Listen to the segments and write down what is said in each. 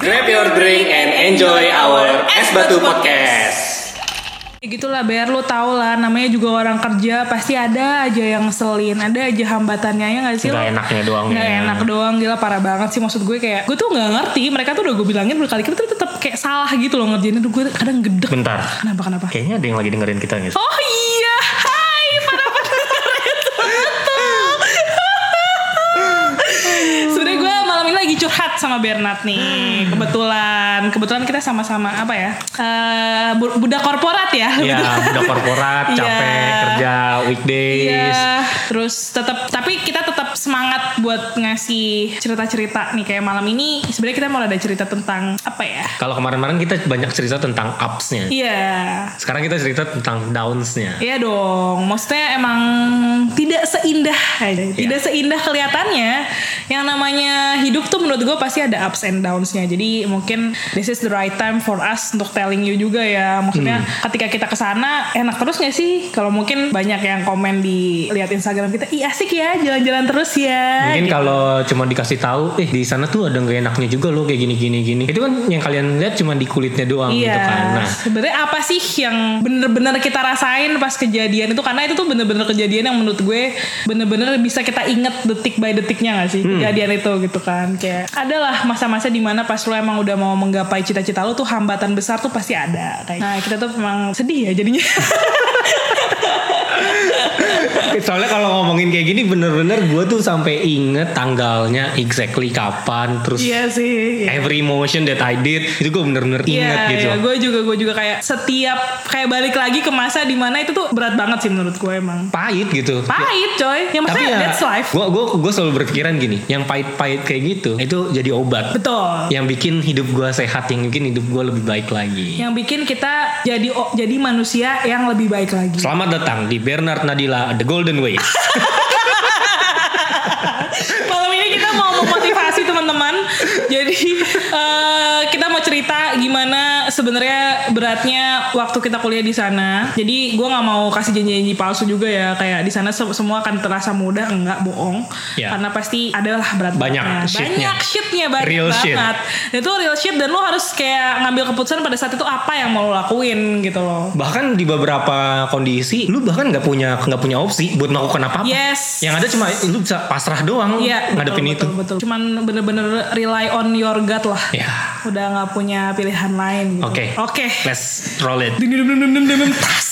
Grab your drink and enjoy our Es Batu Podcast. Ya gitulah biar lu tau lah namanya juga orang kerja pasti ada aja yang ngeselin ada aja hambatannya ya gak sih lo? enaknya doang nggak ya. enak doang gila parah banget sih maksud gue kayak gue tuh nggak ngerti mereka tuh udah gue bilangin berkali-kali tapi tetap kayak salah gitu loh ngerjainnya gue kadang gedek Bentar. kenapa kenapa Kayaknya ada yang lagi dengerin kita nih. oh iya hai para pendengar itu Sebenernya gue malam ini lagi curhat sama Bernard nih Kebetulan Kebetulan kita sama-sama apa ya eh, bu- Budak korporat ya Ya, udah korporat, Iya. capek kerja weekdays. Iya, terus tetap tapi kita tetap semangat buat ngasih cerita-cerita nih kayak malam ini sebenarnya kita mau ada cerita tentang apa ya? Kalau kemarin-kemarin kita banyak cerita tentang ups-nya. Iya. Sekarang kita cerita tentang downs-nya. Iya dong, maksudnya emang tidak seindah, Iya. tidak seindah kelihatannya. Yang namanya hidup tuh menurut gue pasti ada ups and downs-nya. Jadi mungkin this is the right time for us untuk telling you juga ya. Maksudnya Hmm. ketika kita ke sana enak terus gak sih? Kalau mungkin banyak yang komen di lihat Instagram kita, ih asik ya jalan-jalan terus ya. Mungkin gitu. kalau cuma dikasih tahu, eh di sana tuh ada nggak enaknya juga loh kayak gini gini gini. Itu kan yang kalian lihat cuma di kulitnya doang Iya, gitu kan. Nah, sebenarnya apa sih yang bener-bener kita rasain pas kejadian itu karena itu tuh bener-bener kejadian yang menurut gue bener-bener bisa kita inget detik by detiknya gak sih Hmm. kejadian itu gitu kan kayak adalah masa-masa di mana pas lo emang udah mau menggapai cita-cita lo tuh hambatan besar tuh pasti ada kayak nah kita tuh memang sedih ya jadinya soalnya kalau ngomongin kayak gini bener-bener gue tuh sampai inget tanggalnya exactly kapan, terus iya sih iya. every emotion that I did itu gue bener-bener inget Iya, gitu. iya, gue juga gue juga kayak setiap kayak balik lagi ke masa di mana itu tuh berat banget sih menurut gue emang Pahit gitu. pahit coy yang Tapi maksudnya ya, that's life gue gue gue selalu berpikiran gini, yang pahit-pahit kayak gitu itu jadi obat. betul Yang bikin hidup gue sehat, yang bikin hidup gue lebih baik lagi. yang bikin kita jadi jadi manusia yang lebih baik lagi. Selamat datang di Bernard Nadila The Golden Ways. Malam ini kita mau memotivasi teman-teman. Jadi eh, kita mau cerita gimana sebenarnya beratnya waktu kita kuliah di sana. Jadi gue nggak mau kasih janji-janji palsu juga ya. Kayak di sana se- semua akan terasa mudah, enggak bohong. Ya. Karena pasti adalah berat Banyak shitnya. Banyak shitnya banyak Real shit. banget. Itu real shit dan lo harus kayak ngambil keputusan pada saat itu apa yang mau lo lakuin gitu loh. bahkan di beberapa kondisi, lu bahkan nggak punya nggak punya opsi buat melakukan apa-apa. Yes. Yang ada cuma lu bisa pasrah doang Iya, ngadepin betul, itu. betul, betul. Cuman bener-bener rely on your gut lah. Ya. Udah nggak punya pilihan lain gitu. Oke. Oke. Let's roll it. Dum, dum, dum, dum, dum, tas.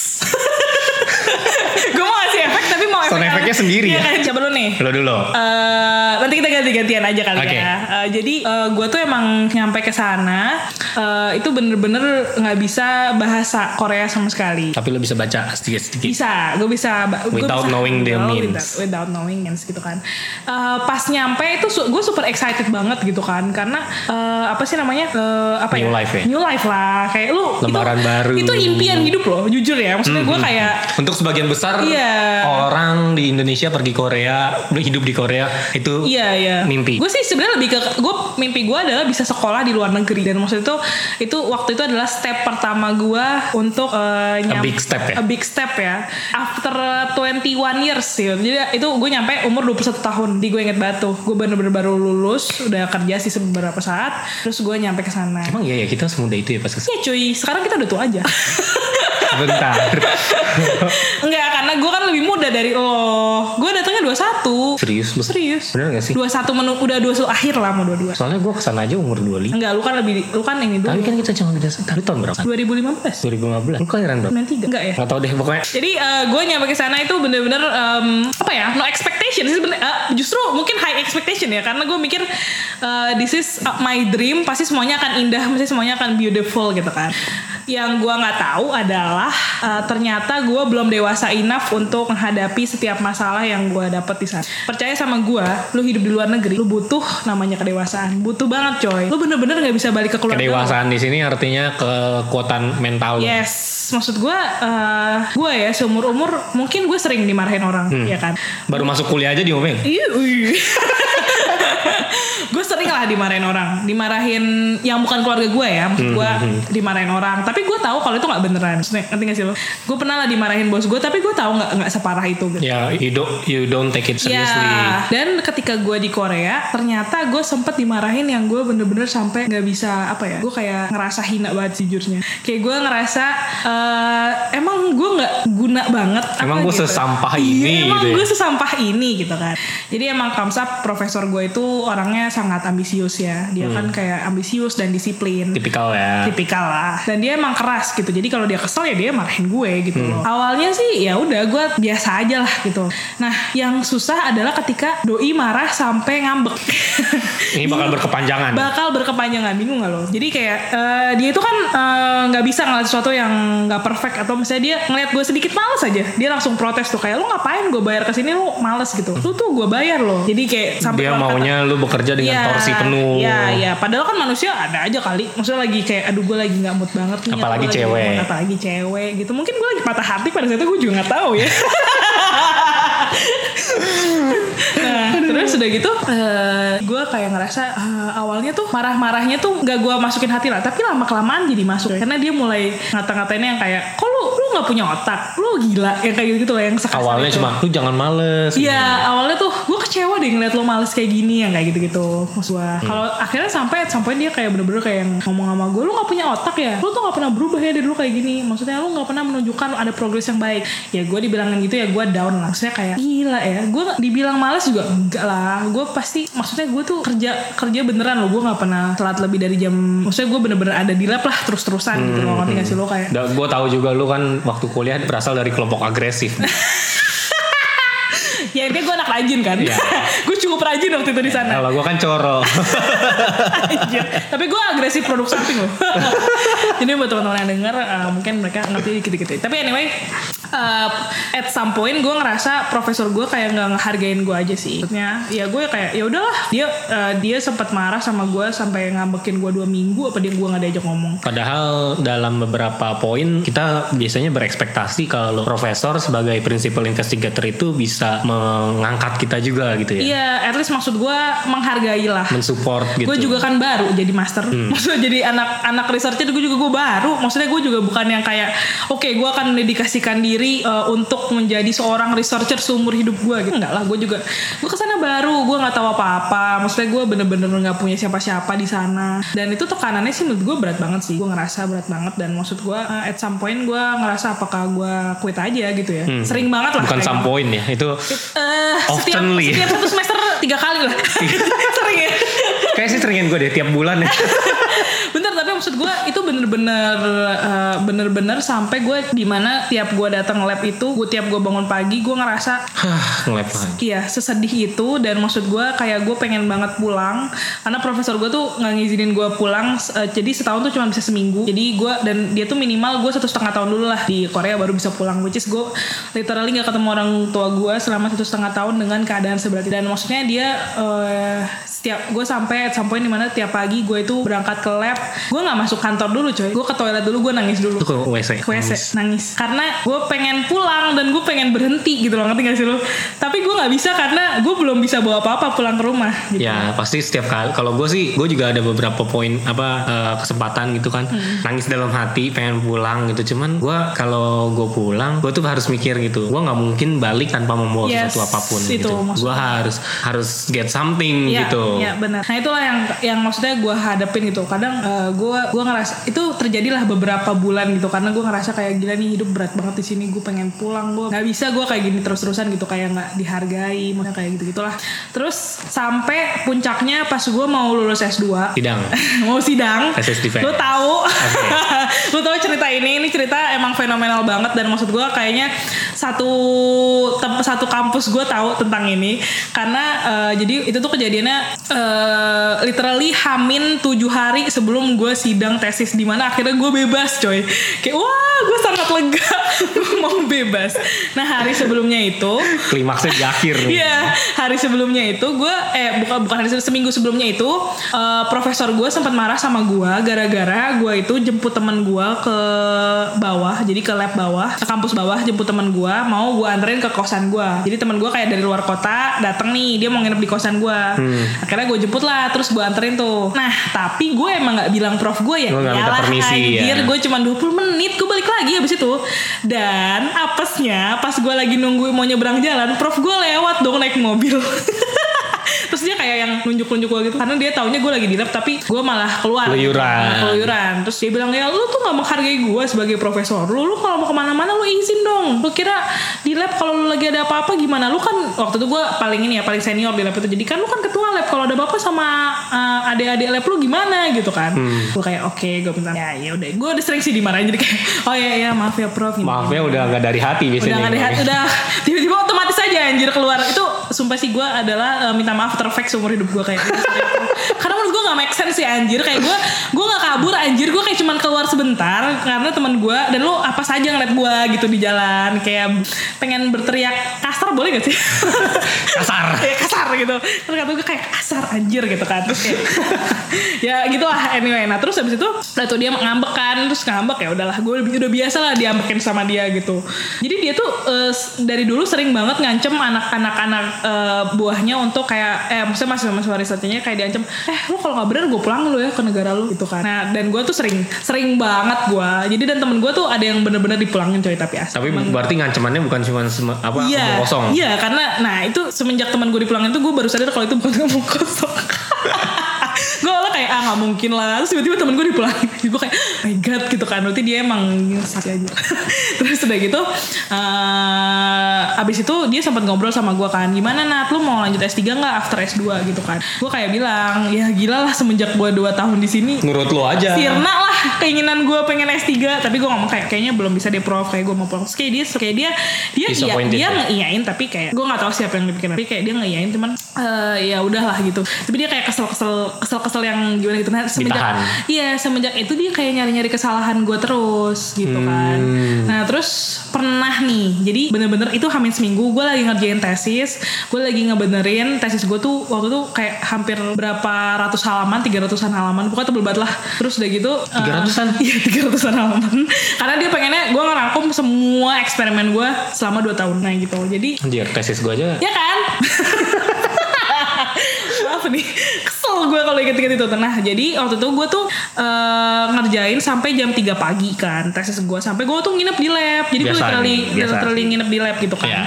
Gue mau ngasih efek tapi mau efek Sound efeknya sendiri Iya ya? kan, coba lu nih. Lo dulu. Eh, nanti kita ganti-gantian aja kali Oke. ya. Eh, jadi gue tuh emang nyampe ke sana eh, itu bener-bener nggak bisa bahasa Korea sama sekali. Tapi lo bisa baca sedikit-sedikit. Bisa, gue bisa. gua Without bisa knowing the handle, means. Without, without knowing means gitu kan. Eh, pas nyampe itu gue super excited banget gitu kan, karena eh, apa sih namanya? Eh, apa New ya? life ya? New life lah, kayak lu. Lembaran itu, baru. Itu impian hidup loh, jujur ya. Maksudnya gue kayak Untuk sebagian besar Iya. orang di Indonesia pergi Korea, hidup di Korea itu Iya iya. Mimpi. Gue sih sebenarnya lebih ke gue mimpi gue adalah bisa sekolah di luar negeri dan maksud itu itu waktu itu adalah step pertama gue untuk eh, nyam- big step ya? A big step ya. After 21 years sih. Jadi itu gue nyampe umur 21 tahun. Di gue inget tuh. Gue bener-bener baru lulus, udah kerja sih beberapa saat. Terus gue nyampe ke sana. Emang iya ya kita semudah itu ya pas ke sana. Iya cuy, sekarang kita udah tua aja. Bentar. Enggak, karena gue kan lebih muda dari lo. Gue datangnya 21. Serius lu? Serius. Bener gak sih? 21 menu udah 21 akhir lah mau 22. Soalnya gue ke sana aja umur 25. Enggak, lu kan lebih lu kan ini dulu. Tapi kan kita cuma beda. Lu tahun berapa? 2015. 2015. Lu kelahiran berapa? 93. Enggak ya? Gak tau deh pokoknya. Jadi gue nyampe ke sana itu bener-bener em, apa ya no expectation sih sebenarnya eh, justru mungkin high expectation ya karena gue mikir eh, this is uh, my dream pasti semuanya akan indah pasti semuanya akan beautiful gitu kan yang gue nggak tahu adalah eh, ternyata gue belum dewasa enough untuk menghadapi setiap masalah yang gue dapet di sana percaya sama gue lu hidup di luar negeri lu butuh namanya kedewasaan butuh banget coy lu bener-bener nggak bisa balik ke keluarga lu. Kedewasaan di sini artinya kekuatan mental lu. Yes, maksud gue, uh, gue ya seumur umur mungkin gue sering dimarahin orang, Hmm. ya kan? Baru masuk kuliah aja diomelin. Iya. gue sering lah dimarahin orang dimarahin yang bukan keluarga gue ya maksud gue dimarahin orang tapi gue tahu kalau itu nggak beneran ngerti gak sih lo gue pernah lah dimarahin bos gue tapi gue tahu nggak nggak separah itu gitu Ya, you don't you don't take it seriously. Ya, dan ketika gue di Korea, ternyata gue sempet dimarahin yang gue bener-bener sampai nggak bisa apa ya, gue kayak ngerasa hina banget sejujurnya. Kayak gue ngerasa eh, emang gue nggak guna banget. Emang gue gitu. sesampah Iya, ini emang gitu ya. gue sesampah ini gitu kan. Jadi emang Kamsap profesor gue itu orangnya sangat ambisius ya. Dia Hmm. kan kayak ambisius dan disiplin. Tipikal ya. tipikal lah. Dan dia emang keras gitu. Jadi kalau dia kesel ya dia marahin gue gitu Hmm. awalnya sih ya udah gue biasa aja lah gitu. Nah yang susah adalah ketika doi marah sampai ngambek. Ini bakal berkepanjangan. bakal berkepanjangan. Bingung gak lo? Jadi kayak eh, dia itu kan eh, nggak bisa ngeliat sesuatu yang nggak perfect. Atau misalnya dia ngeliat gue sedikit males aja. Dia langsung protes tuh kayak lu ngapain gue bayar ke sini? Lu males gitu. Lu tuh gue bayar loh. Jadi kayak sampai Dia keluar kata- maunya lu bekerja dengan Iya, torsi penuh. Iya, iya. Padahal kan manusia ada aja kali. Maksudnya lagi kayak, aduh gue lagi nggak mood banget nih. Apalagi lagi cewek. mood, apalagi cewek gitu. Mungkin gue lagi patah hati pada saat itu gue juga nggak tahu ya. nah, terus udah gitu, gue kayak ngerasa eh, awalnya tuh marah-marahnya tuh nggak gue masukin hati lah, tapi lama kelamaan jadi masuk. Karena dia mulai ngata-ngatainnya yang kayak, kok lu nggak punya otak, lu gila, yang kayak gitu gitu loh yang sekasar Awalnya itu. cuma lu jangan males. Iya awalnya tuh gue kecewa deh ngeliat lo males kayak gini yang kayak gitu-gitu maksud gue. Hmm. Kalau akhirnya sampai sampai dia kayak bener-bener kayak yang ngomong sama gue, lo gak punya otak ya, lo tuh gak pernah berubah ya dari dulu kayak gini. Maksudnya lo gak pernah menunjukkan ada progres yang baik. Ya gue dibilangin gitu ya gue down lah. Maksudnya kayak gila ya, gue dibilang males juga enggak lah. Gue pasti maksudnya gue tuh kerja kerja beneran loh. Gue gak pernah telat lebih dari jam. Maksudnya gue bener-bener ada di lab lah terus-terusan gitu loh. Ngerti gak sih lo kayak gue tahu juga lu kan waktu kuliah berasal dari kelompok agresif. ya ini gue anak rajin kan. Iya. gue cukup rajin waktu itu di sana. Kalau gue kan coro. Anjir. Tapi gue agresif produk samping loh. Jadi buat teman-teman yang denger uh, mungkin mereka ngerti dikit-dikit. Tapi anyway, uh, at some point gue ngerasa profesor gue kayak nggak ngehargain gue aja sih. Maksudnya ya gue kayak ya udahlah dia uh, dia sempat marah sama gue sampai ngambekin gue dua minggu apa dia gue nggak diajak ngomong. Padahal dalam beberapa poin kita biasanya berekspektasi kalau profesor sebagai principal investigator itu bisa mengangkat kita juga gitu ya. Iya, at least maksud gue menghargai lah. Mensupport gitu. Gue juga kan baru jadi master. Maksudnya jadi anak-anak researcher gue juga gue baru. Maksudnya gue juga bukan yang kayak oke gue akan mendedikasikan diri uh, untuk menjadi seorang researcher seumur hidup gue gitu. Enggak lah, gue juga gue ke sana baru. Gue nggak tahu apa-apa. Maksudnya gue bener-bener nggak punya siapa-siapa di sana. Dan itu tekanannya sih menurut gue berat banget sih. Gue ngerasa berat banget dan maksud gue uh, at some point gue ngerasa apakah gue quit aja gitu ya. Sering banget lah. Bukan some gitu. point ya. Itu Eh, setiap, Oftenly. setiap satu semester tiga kali lah. Sering ya. kayak sih seringin gue deh tiap bulan ya. Maksud gue itu bener-bener eh, bener-bener sampai gue di mana tiap gue datang lab itu gue tiap gue bangun pagi gue ngerasa Hah, ngelap lagi. Iya sesedih itu. Dan maksud gue kayak gue pengen banget pulang. Karena profesor gue tuh nggak ngizinin gue pulang eh, jadi setahun tuh cuma bisa seminggu. Jadi gue dan dia tuh minimal gue satu setengah tahun dulu lah di Korea baru bisa pulang. Which is gue literally nggak ketemu orang tua gue selama satu setengah tahun dengan keadaan seperti itu. dan maksudnya dia eh, setiap gue sampai sampai di mana tiap pagi gue itu berangkat ke lab. Gue nggak masuk kantor dulu coy. Gue ke toilet dulu gue nangis dulu. Ke WC. ke WC nangis. karena gue pengen pulang dan gue pengen berhenti gitu loh ngerti gak sih lo tapi gue nggak bisa karena gue belum bisa bawa apa-apa pulang ke rumah gitu. Ya pasti setiap kali kalau gue sih gue juga ada beberapa poin apa eh, kesempatan gitu kan. Hmm. nangis dalam hati pengen pulang gitu. Cuman gue kalau gue pulang gue tuh harus mikir gitu. Gue nggak mungkin balik tanpa membawa Yes, sesuatu apa pun itu gitu gue harus harus get something Iya, gitu. iya benar. Nah itulah yang yang maksudnya gue hadapin gitu. Kadang eh, gue gua ngerasa itu terjadilah beberapa bulan gitu karena gue ngerasa kayak gila nih hidup berat banget di sini. Gue pengen pulang. Gue nggak bisa gue kayak gini terus-terusan gitu kayak nggak dihargai, maksudnya kayak gitu gitulah. Terus sampai puncaknya pas gue mau lulus S2 sidang mau sidang lu tahu lu tahu cerita ini ini cerita emang fenomenal banget dan maksud gue kayaknya satu satu kampus gue tahu tentang ini karena eh, jadi itu tuh kejadiannya eh, literally hamin tujuh hari sebelum gue sidang tesis di mana akhirnya gue bebas coy. Kayak wah gue sangat lega. Gue mau bebas. Nah hari sebelumnya itu klimaksnya di akhir. Iya, hari sebelumnya itu gue eh bukan bukan hari seminggu sebelumnya itu eh, profesor gue sempat marah sama gue gara-gara gue itu jemput teman gue ke bawah, jadi ke lab bawah, ke kampus bawah jemput teman gue gue mau gue anterin ke kosan gue jadi teman gue kayak dari luar kota datang nih dia mau nginep di kosan gue Hmm. akhirnya gue jemput lah terus gue anterin tuh. Nah tapi gue emang nggak bilang prof gue ya? Lu nggak minta permisi, anjir ya. gue cuma 20 menit gue balik lagi habis itu. Dan apesnya pas gue lagi nunggu mau nyebrang jalan prof gue lewat dong naik mobil terus dia kayak yang nunjuk-nunjuk gue gitu karena dia taunya gue lagi di lab tapi gue malah keluar. Keluyuran. keluyuran. Terus dia bilang ya lu tuh nggak menghargai gue sebagai profesor. Lu lu kalau mau ke mana-mana lu izin dong. Lu kira di lab kalau lu lagi ada apa-apa gimana? Lu kan waktu itu gue paling ini ya paling senior di lab itu. Jadi kan lu kan ketua lab. Kalau ada apa-apa sama uh, adik-adik lab lu gimana? Gitu kan. Gue kayak oke gue minta ya ya udah. Gue udah sering sih dimarahin jadi kayak oh ya ya maaf ya prof. Gini, Maaf ya udah nggak dari hati biasanya. udah nggak ada hati udah. Tiba-tiba otomatis aja anjir keluar. Itu sumpah sih gue adalah uh, minta maaf terfake seumur hidup gue kayak gitu, karena menurut gue gak make sense sih anjir. Kayak gue gue gak kabur anjir. Gue kayak cuman keluar sebentar karena teman gue dan lu apa saja ngeliat gue gitu di jalan. Kayak pengen berteriak kasar boleh gak sih? Kasar. ya kasar gitu. Terus kata gue kayak kasar anjir gitu kan. Terus kayak ya gitulah anyway. Nah terus habis itu tuh dia ngambek kan. Terus ngambek ya udahlah gue udah, udah biasa lah diambekin sama dia gitu. Jadi dia tuh s- dari dulu sering banget ngancem anak-anak anak eh, buahnya untuk kayak eh maksudnya masih masih researchnya kayak diancem eh lu kalau nggak bener gue pulang lu ya ke negara lu gitu kan nah dan gue tuh sering sering banget gue jadi dan temen gue tuh ada yang bener-bener dipulangin coy tapi asli Tapi berarti ngancemannya bukan cuma apa Iya, kosong. Iya, karena nah itu semenjak teman gue dipulangin tuh gue baru sadar kalau itu bukan kosong. Gue awalnya kayak ah nggak mungkin lah. Terus tiba-tiba temen gue dipulangin gue kayak "Oh my god gitu kan. Berarti dia emang sakit aja. Terus udah gitu eh abis itu dia sempat ngobrol sama gue kan. Gimana Nat? Lu mau lanjut S3 nggak after S2 gitu kan. Gue kayak bilang ya gila lah semenjak gue 2 tahun di sini. Nurut lu aja. Sirna lah keinginan gue pengen S3 tapi gue ngomong kayak kayaknya belum bisa deh prof kayak gue mau Terus kayak dia kayak dia dia iya, dia ya? ngeiyain tapi kayak gue nggak tahu siapa yang dipikirin tapi kayak dia ngeiyain cuman eh, ya udahlah gitu. Tapi dia kayak kesel kesel kesel kesel yang gimana gitu. Nah semenjak iya semenjak itu dia kayak nyari nyari kesalahan gue terus gitu kan. Nah terus pernah nih jadi bener-bener itu hamin seminggu gue lagi ngerjain tesis gue lagi ngebenerin tesis gue tuh waktu itu kayak hampir berapa ratus halaman 300an halaman pokoknya tebel banget lah. Terus udah gitu eh, 300-an? Iya 300an halaman. Karena dia pengennya gue ngerangkum semua eksperimen gue selama 2 tahun Nah gitu. Jadi Anjir, tesis gue aja. ya kan Maaf nih Kesel gue kalau inget-inget itu Nah jadi waktu itu gue tuh eh, Ngerjain sampai jam 3 pagi kan Tesis gue Sampai gue tuh nginep di lab Jadi gue literally, biasa. literally nginep di lab gitu kan Iya.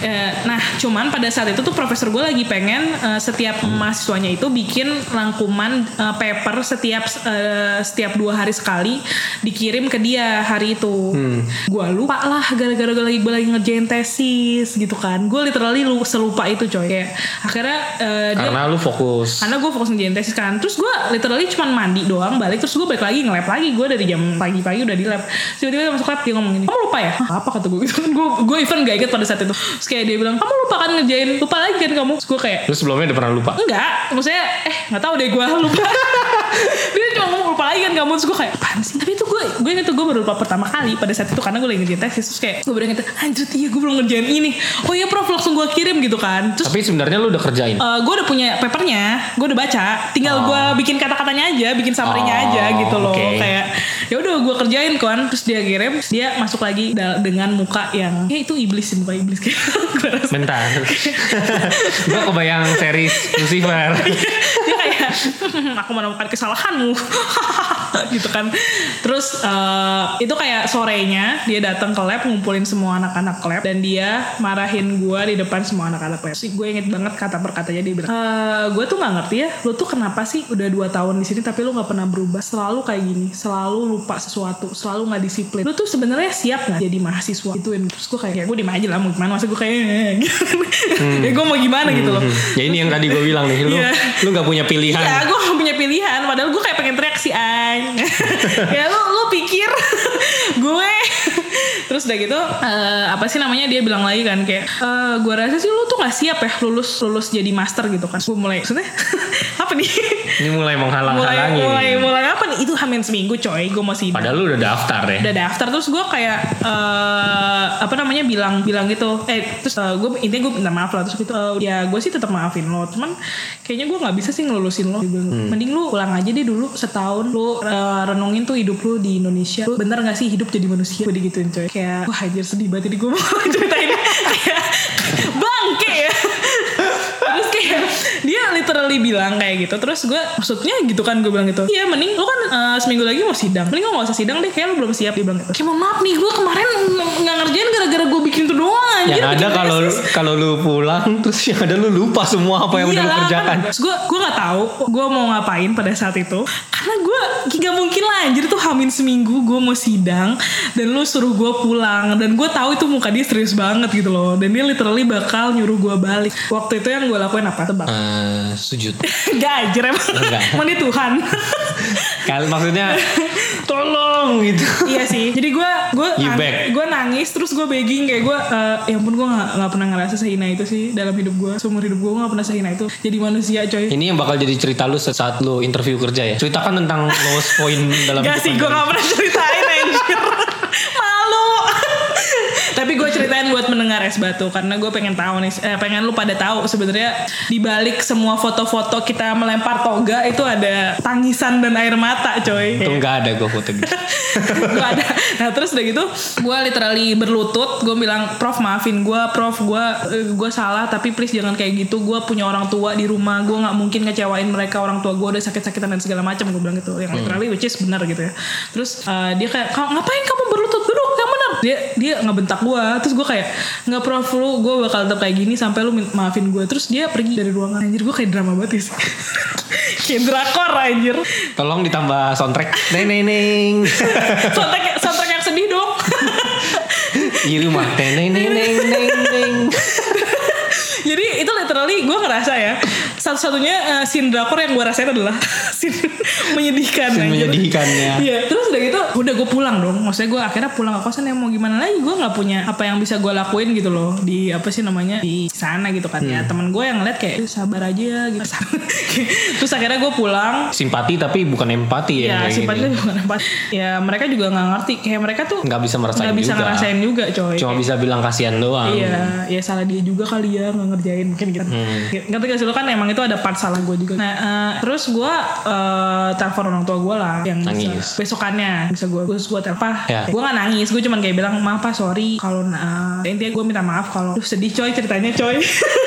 Eh, Nah cuman pada saat itu tuh Profesor gue lagi pengen eh, Setiap mahasiswanya itu Bikin rangkuman eh, paper Setiap eh, Setiap dua hari sekali Dikirim ke dia hari itu Hmm. Gue lupa lah Gara-gara gue lagi, gue lagi ngerjain tesis Gitu kan Gue literally lu, selupa itu coy Kayak Akhirnya eh, dia Karena lu fokus. karena gue fokus ngerjain tesis kan. Terus gue literally cuma mandi doang balik terus gue balik lagi nge-lab lagi. Gue dari jam pagi-pagi udah di lab tiba-tiba masuk lab dia ngomong gini kamu lupa ya? Hah, apa? kata gue gitu. Kan gue gue even gak inget pada saat itu. Terus kayak dia bilang kamu lupa kan ngerjain? Lupa lagi kan kamu? Terus gue kayak Lu sebelumnya udah pernah lupa. enggak. Maksudnya eh nggak tahu deh gue lupa. Dia lagi kan kamu terus gue kayak apaan sih tapi itu gue gue inget tuh gue baru lupa pertama kali pada saat itu karena gue lagi ngerjain tesis terus kayak gue baru inget anjir iya gue belum ngerjain ini oh iya prof langsung gue kirim gitu kan terus Tapi sebenarnya lu udah kerjain. Eh, gue udah punya papernya, gue udah baca, tinggal gue bikin kata-katanya aja, bikin summary-nya Oh, aja gitu loh, oke. kayak ya udah gue kerjain kan, terus dia kirim, terus dia masuk lagi dengan muka yang, ya itu iblis sih muka iblis kayak. Bentar. gue kebayang series Lucifer. Kayak aku menemukan kesalahanmu gitu kan terus eh, itu kayak sorenya dia datang ke lab ngumpulin semua anak-anak lab dan dia marahin gue di depan semua anak-anak lab sih gue inget banget kata per katanya dia bilang "Eh, gue tuh nggak ngerti ya lu tuh kenapa sih udah dua tahun di sini tapi lu nggak pernah berubah selalu kayak gini selalu lupa sesuatu selalu nggak disiplin lu tuh sebenarnya siap nggak jadi mahasiswa ituin terus gue kayak ya gue diem aja lah mau gimana masa gue kayak gitu. ya gue mau gimana gitu loh ya ini yang tadi gue bilang nih. Lu Iya. lu gak punya pilihan. Iya, gue gak punya pilihan. Padahal gue kayak pengen teriak si Aing. ya lu lu pikir gue. Terus udah gitu, eh, apa sih namanya dia bilang lagi kan kayak, eh gue rasa sih lu tuh gak siap ya lulus lulus jadi master gitu kan. Gue mulai, maksudnya apa nih Ini mulai mulai menghalang-halangi. mulai mulai apa nih itu hamin seminggu coy gue masih Padahal lu udah daftar ya. udah daftar terus gue kayak eh apa namanya bilang bilang gitu eh terus gue intinya gue minta maaf lah terus gitu eh, ya gue sih tetap maafin lo cuman kayaknya gue nggak bisa sih ngelulusin lo Hmm. mending lu pulang aja deh dulu setahun lu eh, renungin tuh hidup lu di Indonesia lu bener gak sih hidup jadi manusia gue digituin coy kayak wah anjir sedih banget ini gue mau ceritain. Kayak bangke ya. Terus kayak dia literally bilang kayak gitu. Terus gue maksudnya gitu kan gue bilang gitu. Iya mending lu kan eh, seminggu lagi mau sidang. Mending lu gak usah sidang deh kayak lu belum siap dia bilang gitu. Kayak mohon maaf nih gue kemarin nggak ngerjain gara-gara gue bikin itu doang anjir Yang ada kalau kalau lu pulang terus yang ada lu lupa semua apa yang udah lu Iyalah, kerjakan. kan. Terus gue gue nggak tahu gue mau ngapain pada saat itu. Karena gue gak mungkin lah anjir tuh hamin seminggu gue mau sidang dan lu suruh gue pulang dan gue tahu itu muka dia serius banget gitu loh. Dan dia literally bakal nyuruh gue balik. Waktu itu yang gue lakuin apa? Tebak Sujud. Gak anjir emang. Emang dia Tuhan Kali maksudnya tolong gitu. Iya sih Jadi gue gue back. gue nangis Terus gue begging Kayak gue eh, Ya ampun gue gak, gak pernah ngerasa sehina itu sih Dalam hidup gue Seumur hidup gue gak pernah sehina itu Jadi manusia coy Ini yang bakal jadi cerita lu saat lu interview kerja ya. Ceritakan tentang lowest point dalam Gak sih, gue gak pernah ceritain anjir gue ceritain buat mendengar es batu Karena gue pengen tahu nih eh, Pengen lu pada tahu sebenarnya Di balik semua foto-foto kita melempar toga Itu ada tangisan dan air mata coy. Itu nggak ada gue foto gitu. gue ada. Nah terus udah gitu gue literally berlutut gue bilang prof maafin gue prof gue gue salah tapi please jangan kayak gitu. Gue punya orang tua di rumah gue nggak mungkin ngecewain mereka orang tua gue udah sakit-sakitan dan segala macam gue bilang gitu yang literally which is benar gitu ya. Terus eh, dia kayak "Kau ngapain kamu berlutut dia dia ngebentak gue terus gue kayak nggak prof lu gue bakal tetap kayak gini sampai lu maafin gue terus dia pergi dari ruangan. Anjir gue kayak drama banget sih. Kayak drakor anjir. Tolong ditambah soundtrack. Neng neng soundtrack soundtrack yang sedih dong. Di rumah. Neng neng neng neng neng. Jadi itu literally gue ngerasa ya satu-satunya uh, scene drakor yang gue rasain adalah scene menyedihkan. Scene menyedihkannya. Iya. Terus udah gitu, udah gue pulang dong. Maksudnya gue akhirnya pulang ke kosan yang mau gimana lagi? Gue nggak punya apa yang bisa gue lakuin gitu loh di apa sih namanya di sana gitu kan ya. Temen gue yang ngeliat kayak "Eh, sabar aja ya gitu. Terus akhirnya gue pulang. Simpati tapi bukan empati ya. Ya, simpati gitu. juga kenapa? Ya mereka juga nggak ngerti. Kayak mereka tuh Nggak bisa merasain nggak bisa juga. ngerasain juga, coy. Cuma bisa bilang kasihan doang. Iya, ya salah dia juga kali ya nggak ngerjain mungkin gitu. Hmm. Ngerti gak sih lo kan emang itu ada part salah gue juga. Nah eh, terus gue eh, telepon orang tua gue lah yang bisa, Nangis. besokannya bisa gue terus gue telepon. Ya. Gue gak nangis, gue cuman kayak bilang maaf pak sorry kalau uh, intinya gue minta maaf kalau sedih coy ceritanya coy.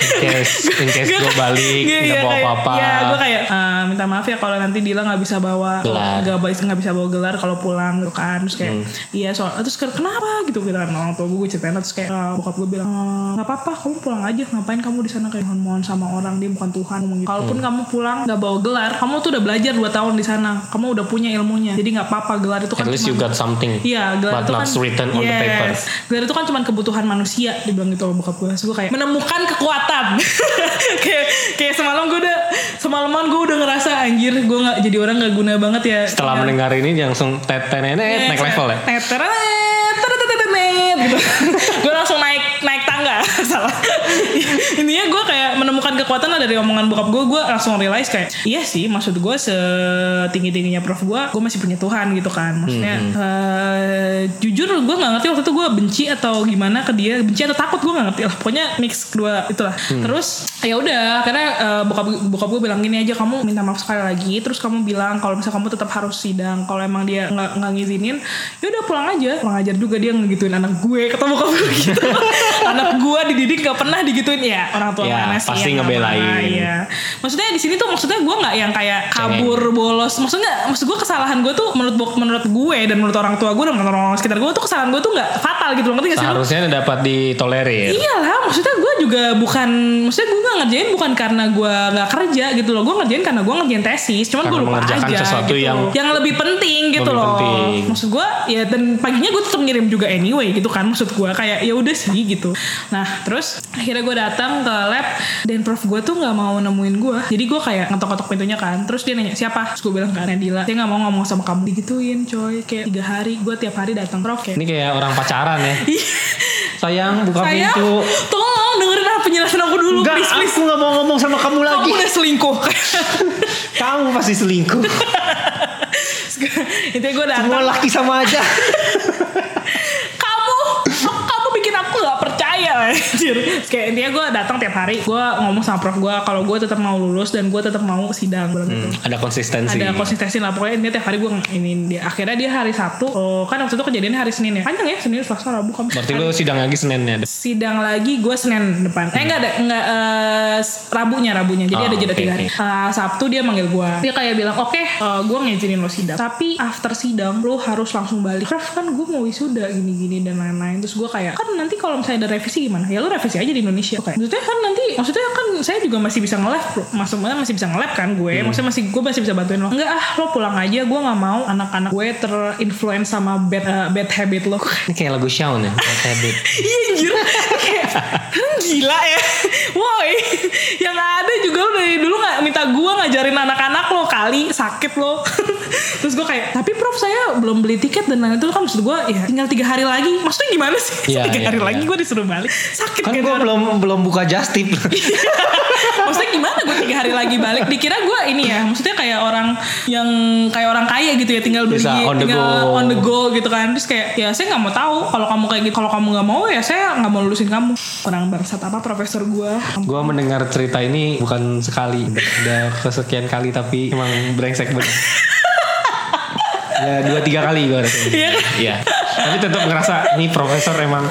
In case, in case gue balik Iya, nggak iya, bawa apa-apa. Iya, gue kayak eh, minta maaf ya kalau nanti Dila nggak bisa bawa Gelar. nggak bisa nggak bisa bawa gelar kalau pulang gitu kan. Terus kayak Hmm. iya soal terus kenapa gitu gitu kan orang tua gue ceritain terus kayak eh, bokap gue bilang "Eh, nggak apa-apa kamu pulang aja ngapain kamu di sana kayak mohon-mohon sama orang dia bukan Tuhan gitu. Kalaupun Hmm. kamu pulang nggak bawa gelar, kamu tuh udah belajar 2 tahun di sana. Kamu udah punya ilmunya. Jadi nggak apa-apa gelar itu kan At least you cuma- got something. Iya, gelar but itu not kan written on the paper. Yes. Gelar itu kan cuma kebutuhan manusia dibilang gitu sama bokap gue. Terus gue kayak menemukan kekuatan. kayak kayak semalam gue udah semalaman gue udah ngerasa anjir gue nggak jadi orang nggak guna banget ya. Setelah Kayak- mendengar ini langsung tetenenet naik level ya. Tetenet, gitu. gue langsung naik naik tangga salah. Intinya gue kayak menemukan kekuatan lah dari omongan bokap gue. Gue langsung realize kayak iya sih maksud gue setinggi tingginya prof gue, gue masih punya Tuhan gitu kan. Maksudnya eh, jujur gue nggak ngerti waktu itu gue benci atau gimana ke dia, benci atau takut gue nggak ngerti lah. Pokoknya mix kedua itulah. Terus ya udah karena eh, bokap bokap gue bilang gini aja kamu minta maaf sekali lagi. Terus kamu bilang kalau misalnya kamu tetap harus sidang. Kalau emang dia nggak nggak ngizinin, ya udah pulang aja. Kurang ajar juga dia ngegituin anak gue. Bokap gue gitu. anak gue dididik gak pernah digituin ya orang tua Ya, mana sih pasti yang nggak ngebelain. marah, Iya. Maksudnya di sini tuh maksudnya gue nggak yang kayak kabur bolos. Maksudnya maksud gue kesalahan gue tuh menurut menurut gue dan menurut orang tua gue dan menurut orang sekitar gue tuh kesalahan gue tuh nggak fatal gitu loh. Ngerti gak sih? lu? Seharusnya dapat ditolerir. Iyalah, maksudnya gue juga bukan, maksudnya gue gak ngerjain bukan karena gue gak kerja gitu loh. Gue ngerjain karena gue ngerjain tesis, cuman gue lupa aja sesuatu gitu. yang- yang lebih penting gitu Lebih loh. penting. Maksud gue ya dan paginya gue tetap ngirim juga anyway gitu kan. Maksud gue kayak ya udah sih gitu. Nah terus akhirnya gue datang ke lab dan prof gue tuh nggak mau nemuin gue. Jadi gue kayak ngetok-ngetok pintunya kan. Terus dia nanya siapa? Terus gue bilang kan Nadila. Dia nggak mau ngomong sama kamu. Digituin coy. Kayak tiga hari gue tiap hari datang prof kayak Ini kayak orang pacaran ya. Ih, Sayang buka Sayang, pintu. tolong dengerin penjelasan aku dulu Enggak, please please aku gak mau ngomong sama kamu lagi. kamu udah selingkuh Kamu pasti selingkuh. intinya gue datang Semua laki sama aja. kamu kamu bikin aku gak percaya anjir. Kayak intinya gue datang tiap hari gue ngomong sama prof gue kalau gue tetap mau lulus dan gue tetap mau sidang. Bilang gitu Ada konsistensi. ada konsistensi lah. Pokoknya intinya tiap hari gue ini dia akhirnya dia hari Sabtu oh kan waktu itu kejadiannya hari Senin ya? Panjang ya Senin Selasa Rabu Kamis. Berarti lu sidang lagi Seninnya. sidang lagi gue Senin depan. Eh enggak ada enggak eh, Rabunya Rabunya. Jadi Oh, ada jeda oke, tiga hari. oke. Eh, Sabtu dia manggil gue dia kayak bilang oke eh, gue ngizinin lo sidang. Tapi after sidang lo harus langsung balik. Ref kan gue mau wisuda gini-gini dan lain-lain. Terus gue kayak kan nanti kalau misalnya ada revisi gimana ya lo revisi aja di Indonesia. Oke. maksudnya kan nanti maksudnya kan saya juga masih bisa nge-lab maksudnya masih bisa nge-lab kan gue. Hmm. maksudnya masih gue masih bisa bantuin lo. Enggak ah lo pulang aja. Gue nggak mau anak-anak gue terinfluence sama bad eh, bad habit lo. Ini kayak lagu Shawn ya. Bad Habit. Iya anjir. Kayak, kan Gila ya. Woi Yang ada juga lo dari dulu gak minta gue ngajarin anak-anak lo Kali sakit lo. Terus gue kayak Tapi prof saya belum beli tiket Dan lain itu kan maksud gue Ya tinggal tiga hari lagi. Maksudnya gimana sih? Iya, Tiga iya, hari iya. lagi gue disuruh balik Sakit Kan gitu gue orang. belum belum buka just tip. Maksudnya gimana gue tiga hari lagi balik Dikira gue ini ya Maksudnya kayak orang Yang kayak orang kaya gitu ya Tinggal beli Bisa on the tinggal go. on the go gitu kan Terus kayak Ya saya gak mau tahu Kalau kamu kayak gitu Kalau kamu gak mau ya saya gak mau lulusin kamu Orang bangsat apa profesor gue gue mendengar cerita ini bukan sekali, udah kesekian kali tapi emang brengsek banget. ya dua tiga kali gue rasanya. Iya kan? Iya. Tapi tetap ngerasa nih profesor emang.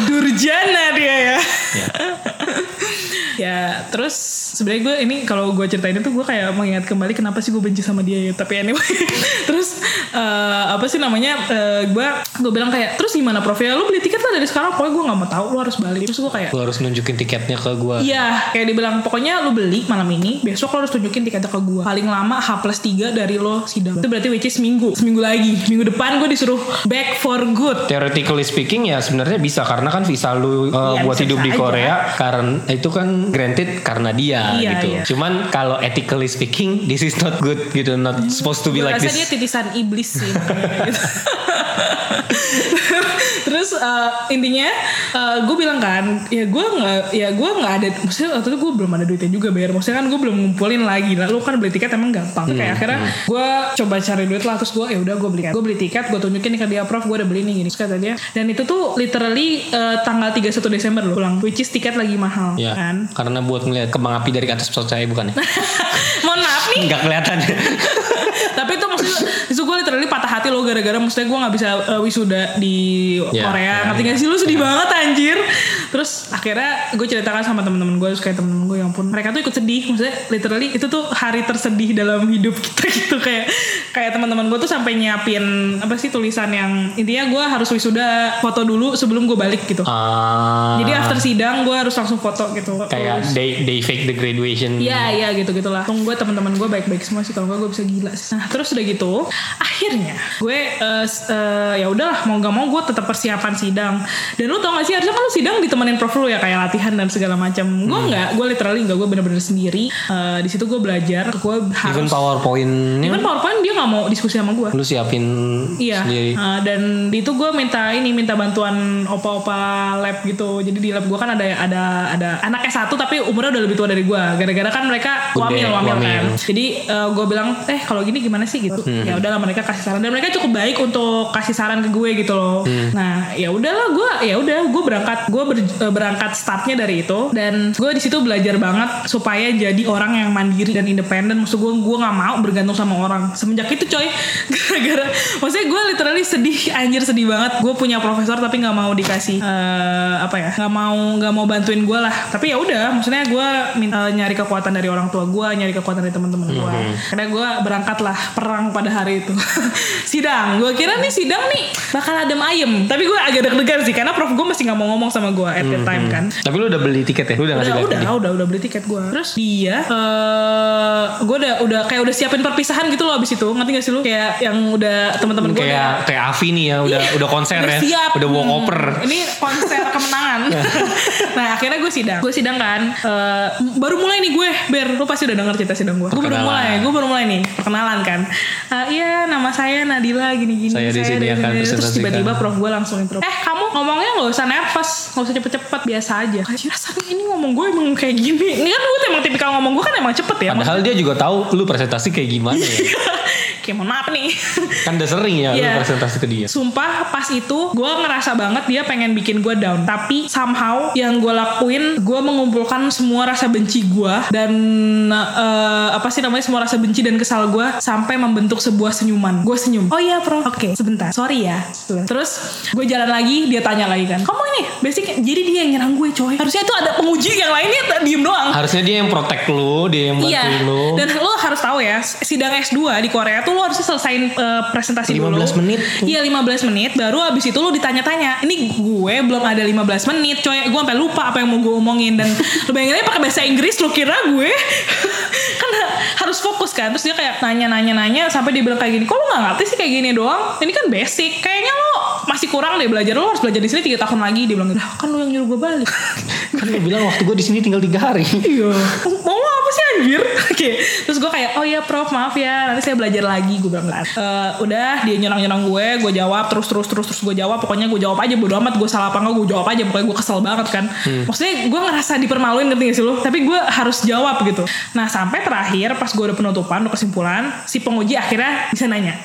Durjana dia ya Ya. Ya terus sebenarnya gue ini kalau gue ceritain itu gue kayak mengingat kembali kenapa sih gue benci sama dia ya tapi anyway terus eh, apa sih namanya eh, gue gue bilang kayak terus gimana prof ya lu beli tiket lah dari sekarang pokoknya gue nggak mau tahu lu harus balik terus gue kayak Lu harus nunjukin tiketnya ke gue. Iya, kayak dibilang pokoknya lu beli malam ini, besok lo harus tunjukin tiketnya ke gue. Paling lama H plus 3 dari lo sidang. Itu berarti which is seminggu. Seminggu lagi. Minggu depan gue disuruh back for good. Theoretically speaking ya sebenarnya bisa karena kan visa lu uh, Iya, buat hidup di aja. Korea karena itu kan granted karena dia Iya, gitu. iya. Cuman kalau ethically speaking this is not good gitu, not supposed to be Gue like this. dia titisan iblis sih. gitu. Terus eh, intinya gue bilang kan, ya gue nggak, ya gue nggak ada, maksudnya waktu itu gue belum ada duitnya juga bayar. Maksudnya kan gue belum ngumpulin lagi. Lalu kan beli tiket emang gampang. Hmm, Kayak akhirnya gue coba cari duit lah. Terus gue ya udah gue beli, gue beli tiket, gue tunjukin ke dia prof, gue udah beli nih gini. Terus kata dia, dan itu tuh literally eh, tanggal 31 Desember loh pulang, which is tiket lagi mahal, Ya, kan? Karena buat ngeliat kembang api dari atas pesawat saya bukan ya? Mohon maaf nih, Nggak kelihatan. tapi itu maksudnya itu gue literally patah hati loh gara-gara maksudnya gue nggak bisa uh, wisuda di Ya, Korea. ya, ngerti gak sih? Lu sedih banget anjir terus akhirnya gue ceritakan sama temen-temen gue terus kayak temen-temen gue yang pun mereka tuh ikut sedih maksudnya literally itu tuh hari tersedih dalam hidup kita gitu kayak kayak teman-teman gue tuh sampai nyiapin apa sih tulisan yang intinya gue harus wisuda foto dulu sebelum gue balik gitu Ah, jadi after sidang gue harus langsung foto gitu kayak Terus- they they fake the graduation. Iya iya gitu gitulah. Tunggu gue teman-teman gue baik-baik semua sih kalau gue gue bisa gila sih. Nah terus udah gitu akhirnya gue s- eh, ya udahlah mau gak mau gue tetap persiapan sidang. Dan lu tau gak sih harusnya kan lu sidang ditemenin prof lu ya kayak latihan dan segala macam. Gue Hmm. nggak gue literally nggak gue bener-bener sendiri. Eh, di situ gue belajar. Gue harus. Even PowerPoint-nya Even PowerPoint dia nggak mau diskusi sama gue. lu siapin Iya, sendiri. uh, dan di itu gue minta ini minta bantuan opa-opa lab gitu. Jadi di lab gue kan ada ada ada anaknya satu tapi umurnya udah lebih tua dari gue. Gara-gara kan mereka wamil wamil kan. Jadi gue bilang eh kalau gini gimana sih gitu. Hmm. Ya udahlah mereka kasih saran dan mereka cukup baik untuk kasih saran ke gue gitu loh. Hmm. Nah ya udahlah gue ya udah gue berangkat gue ber- eh, berangkat startnya dari itu. Dan gue di situ belajar banget supaya jadi orang yang mandiri dan independen. Maksud gue gue nggak mau bergantung sama orang. Semenjak itu coy gara-gara maksudnya gue literally sedih anjir sedih banget. Gue punya profesor tapi nggak mau dikasih eh, apa ya nggak mau nggak mau bantuin gue lah. Tapi ya udah maksudnya gue min- eh, nyari kekuatan dari orang tua gue nyari kekuatan dari teman-teman gue. Karena gue berangkat lah perang pada hari itu. Sidang. Gue kira nih sidang nih bakal adem ayem. Tapi gue agak deg-degan sih karena prof gue masih nggak mau ngomong sama gue at that time kan. Tapi lu udah beli tiket ya? Lu udah ngasih udah udah tadi? udah udah beli tiket gue terus? Dia eh gue udah udah kayak udah siapin perpisahan gitu loh abis itu. Ngerti gak sih lu? Kayak yang udah teman-teman gue Kayak kayak Avi nih ya udah udah konser udah ya. siap. Udah bawa Hmm, koper. ini konser kemenangan. Nah akhirnya gue sidang. Gue sidang kan eh, baru mulai nih gue ber. Lu pasti udah denger cerita sidang gue gue baru mulai gue baru mulai nih perkenalan kan. Eh, iya nama saya Nadila gini gini Saya di sini akan terus tiba-tiba prof gue langsung intro. Eh kamu ngomongnya nggak usah nervous nggak usah cepet cepet-cepet biasa aja. Kayak rasanya ini ngomong gue emang kayak gini. Ini kan gue emang tipikal ngomong gue kan emang cepet ya Padahal dia juga tahu lu presentasi kayak gimana ya. kayak mohon maaf nih. Kan udah sering ya Iya. lu presentasi ke dia. Sumpah pas itu gue ngerasa banget dia pengen bikin gue down. Tapi somehow yang gue lakuin Gue mengumpulkan semua rasa benci gue Dan eh, apa sih namanya semua rasa benci dan kesal gue Sampai membentuk sebuah senyuman. Gue senyum. Oh iya bro Oke sebentar. Sorry ya. Terus gue jalan lagi Dia tanya lagi kan. Kamu ini basic Jadi dia yang nyerang gue coy Harusnya itu ada penguji yang lainnya diem doang Harusnya dia yang protect lu, dia yang bantuin Iya, lu. dan lo harus tahu ya, sidang S2 di Korea tuh lo harus selesaiin eh, presentasi 15 dulu. menit. Iya, 15 menit, baru abis itu lo ditanya-tanya. Ini gue belum ada 15 menit, coy. Gue sampai lupa apa yang mau gue omongin dan lo bayangin aja pakai bahasa Inggris lo kira gue kan harus fokus kan. Terus dia kayak nanya-nanya-nanya sampai dia bilang kayak gini, "Kok lo gak ngerti sih kayak gini doang? Ini kan basic. Kayaknya lo masih kurang deh belajar. Lo harus belajar di sini 3 tahun lagi." Dia bilang, "Lah, kan lo yang nyuruh gue balik." Kan lu bilang waktu gue di sini tinggal tiga hari. Iya. Mau lo apa sih anjir? Oke. Terus gue kayak, oh iya prof maaf ya. Nanti saya belajar lagi. Gue bilang, "Eh, udah dia nyerang-nyerang gue. Gue jawab terus terus terus terus gue jawab. Pokoknya gue jawab aja. Bodo amat gue salah apa enggak gue jawab aja. Pokoknya gue kesel banget kan. Maksudnya gue ngerasa dipermaluin ngerti gak sih lo? Tapi gue harus jawab gitu. Nah sampai terakhir pas gue udah penutupan, udah kesimpulan, si penguji akhirnya bisa nanya.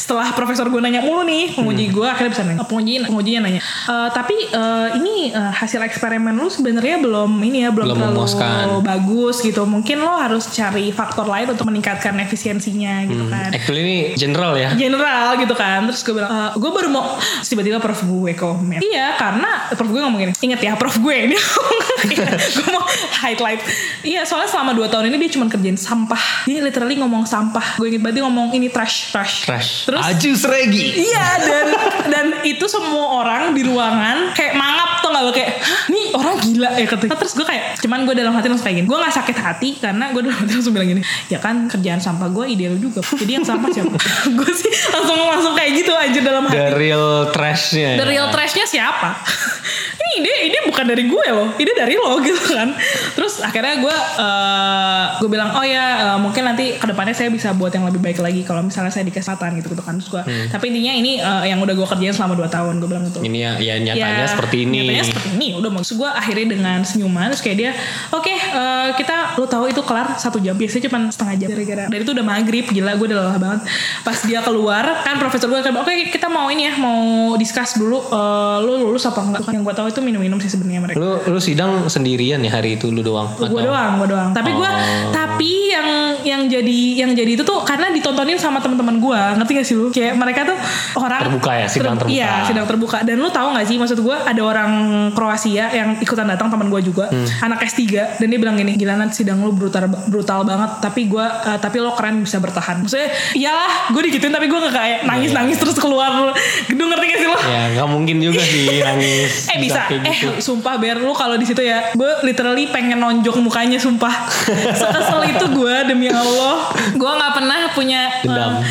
Setelah profesor gue nanya mulu nih, penguji gue akhirnya bisa nanya. Penguji pengujinya nanya. "Eh, tapi eh, ini eh, hasil eksperimen lu sebenarnya belum ini ya belum, Belum terlalu memuaskan. bagus gitu. Mungkin lo harus cari faktor lain untuk meningkatkan efisiensinya gitu kan. Actually ini general ya. General gitu kan Terus gue bilang "Eh, Gue baru mau tiba-tiba prof gue komen Iya karena Prof gue ngomong gini Ingat ya prof gue ini Gue mau highlight Iya soalnya selama 2 tahun ini Dia cuma kerjain sampah Dia literally ngomong sampah Gue inget banget dia ngomong ini trash Trash Trash. Terus Ajus Regi. Iya dan dan itu semua orang di ruangan kayak mangap tuh nggak lo kayak nih orang gila ya kata terus gue kayak cuman gue dalam hati langsung kayak gini gue nggak sakit hati karena gue dalam hati langsung bilang gini ya kan kerjaan sampah gue ide lu juga jadi yang sampah siapa gue sih langsung langsung kayak gitu aja dalam hati The real trashnya. The real trashnya siapa? ini ide ide bukan dari gue loh, ide dari lo gitu kan. Terus akhirnya gue eh gue bilang oh ya eh, mungkin nanti ke depannya saya bisa buat yang lebih baik lagi kalau misalnya saya di kesehatan gitu gitu kan. Terus gue, tapi intinya ini eh, yang udah gue kerjain selama 2 tahun gue bilang gitu. Ini ya, ya nyatanya Ya, seperti ini. Nyatanya seperti ini. Udah maksud gue akhirnya dengan senyuman terus kayak dia, oke eh, kita lo tahu itu kelar satu jam biasanya cuma setengah jam gara-gara. Dan itu udah maghrib gila gue udah lelah banget. Pas dia keluar kan profesor gue kayak oke kita mau ini ya mau discuss dulu eh, lo lulus apa enggak. Yang gue tahu itu minum-minum sih sebenarnya mereka. Lu lu sidang sendirian ya hari itu lu doang. gue doang gue doang tapi gue Oh. tapi yang yang jadi yang jadi itu tuh karena ditontonin sama teman-teman gue ngerti gak sih lu kayak mereka tuh orang Terbuka ya, sidang terbuka. iya sidang terbuka dan lu tahu gak sih maksud gue ada orang Kroasia yang ikutan datang teman gue juga Hmm. anak S3 dan dia bilang gini gila sidang lu brutal brutal banget tapi gue eh, tapi lo keren bisa bertahan maksudnya iyalah gue digituin tapi gue gak kayak nangis nangis terus keluar gedung ngerti gak sih lo Ya nggak mungkin juga sih nangis. Eh bisa, kayak gitu. eh sumpah Ber lu kalau di situ ya, gue literally pengen nonjok mukanya sumpah. Sekesel itu gue demi Allah, gue nggak pernah punya Dendam. eh,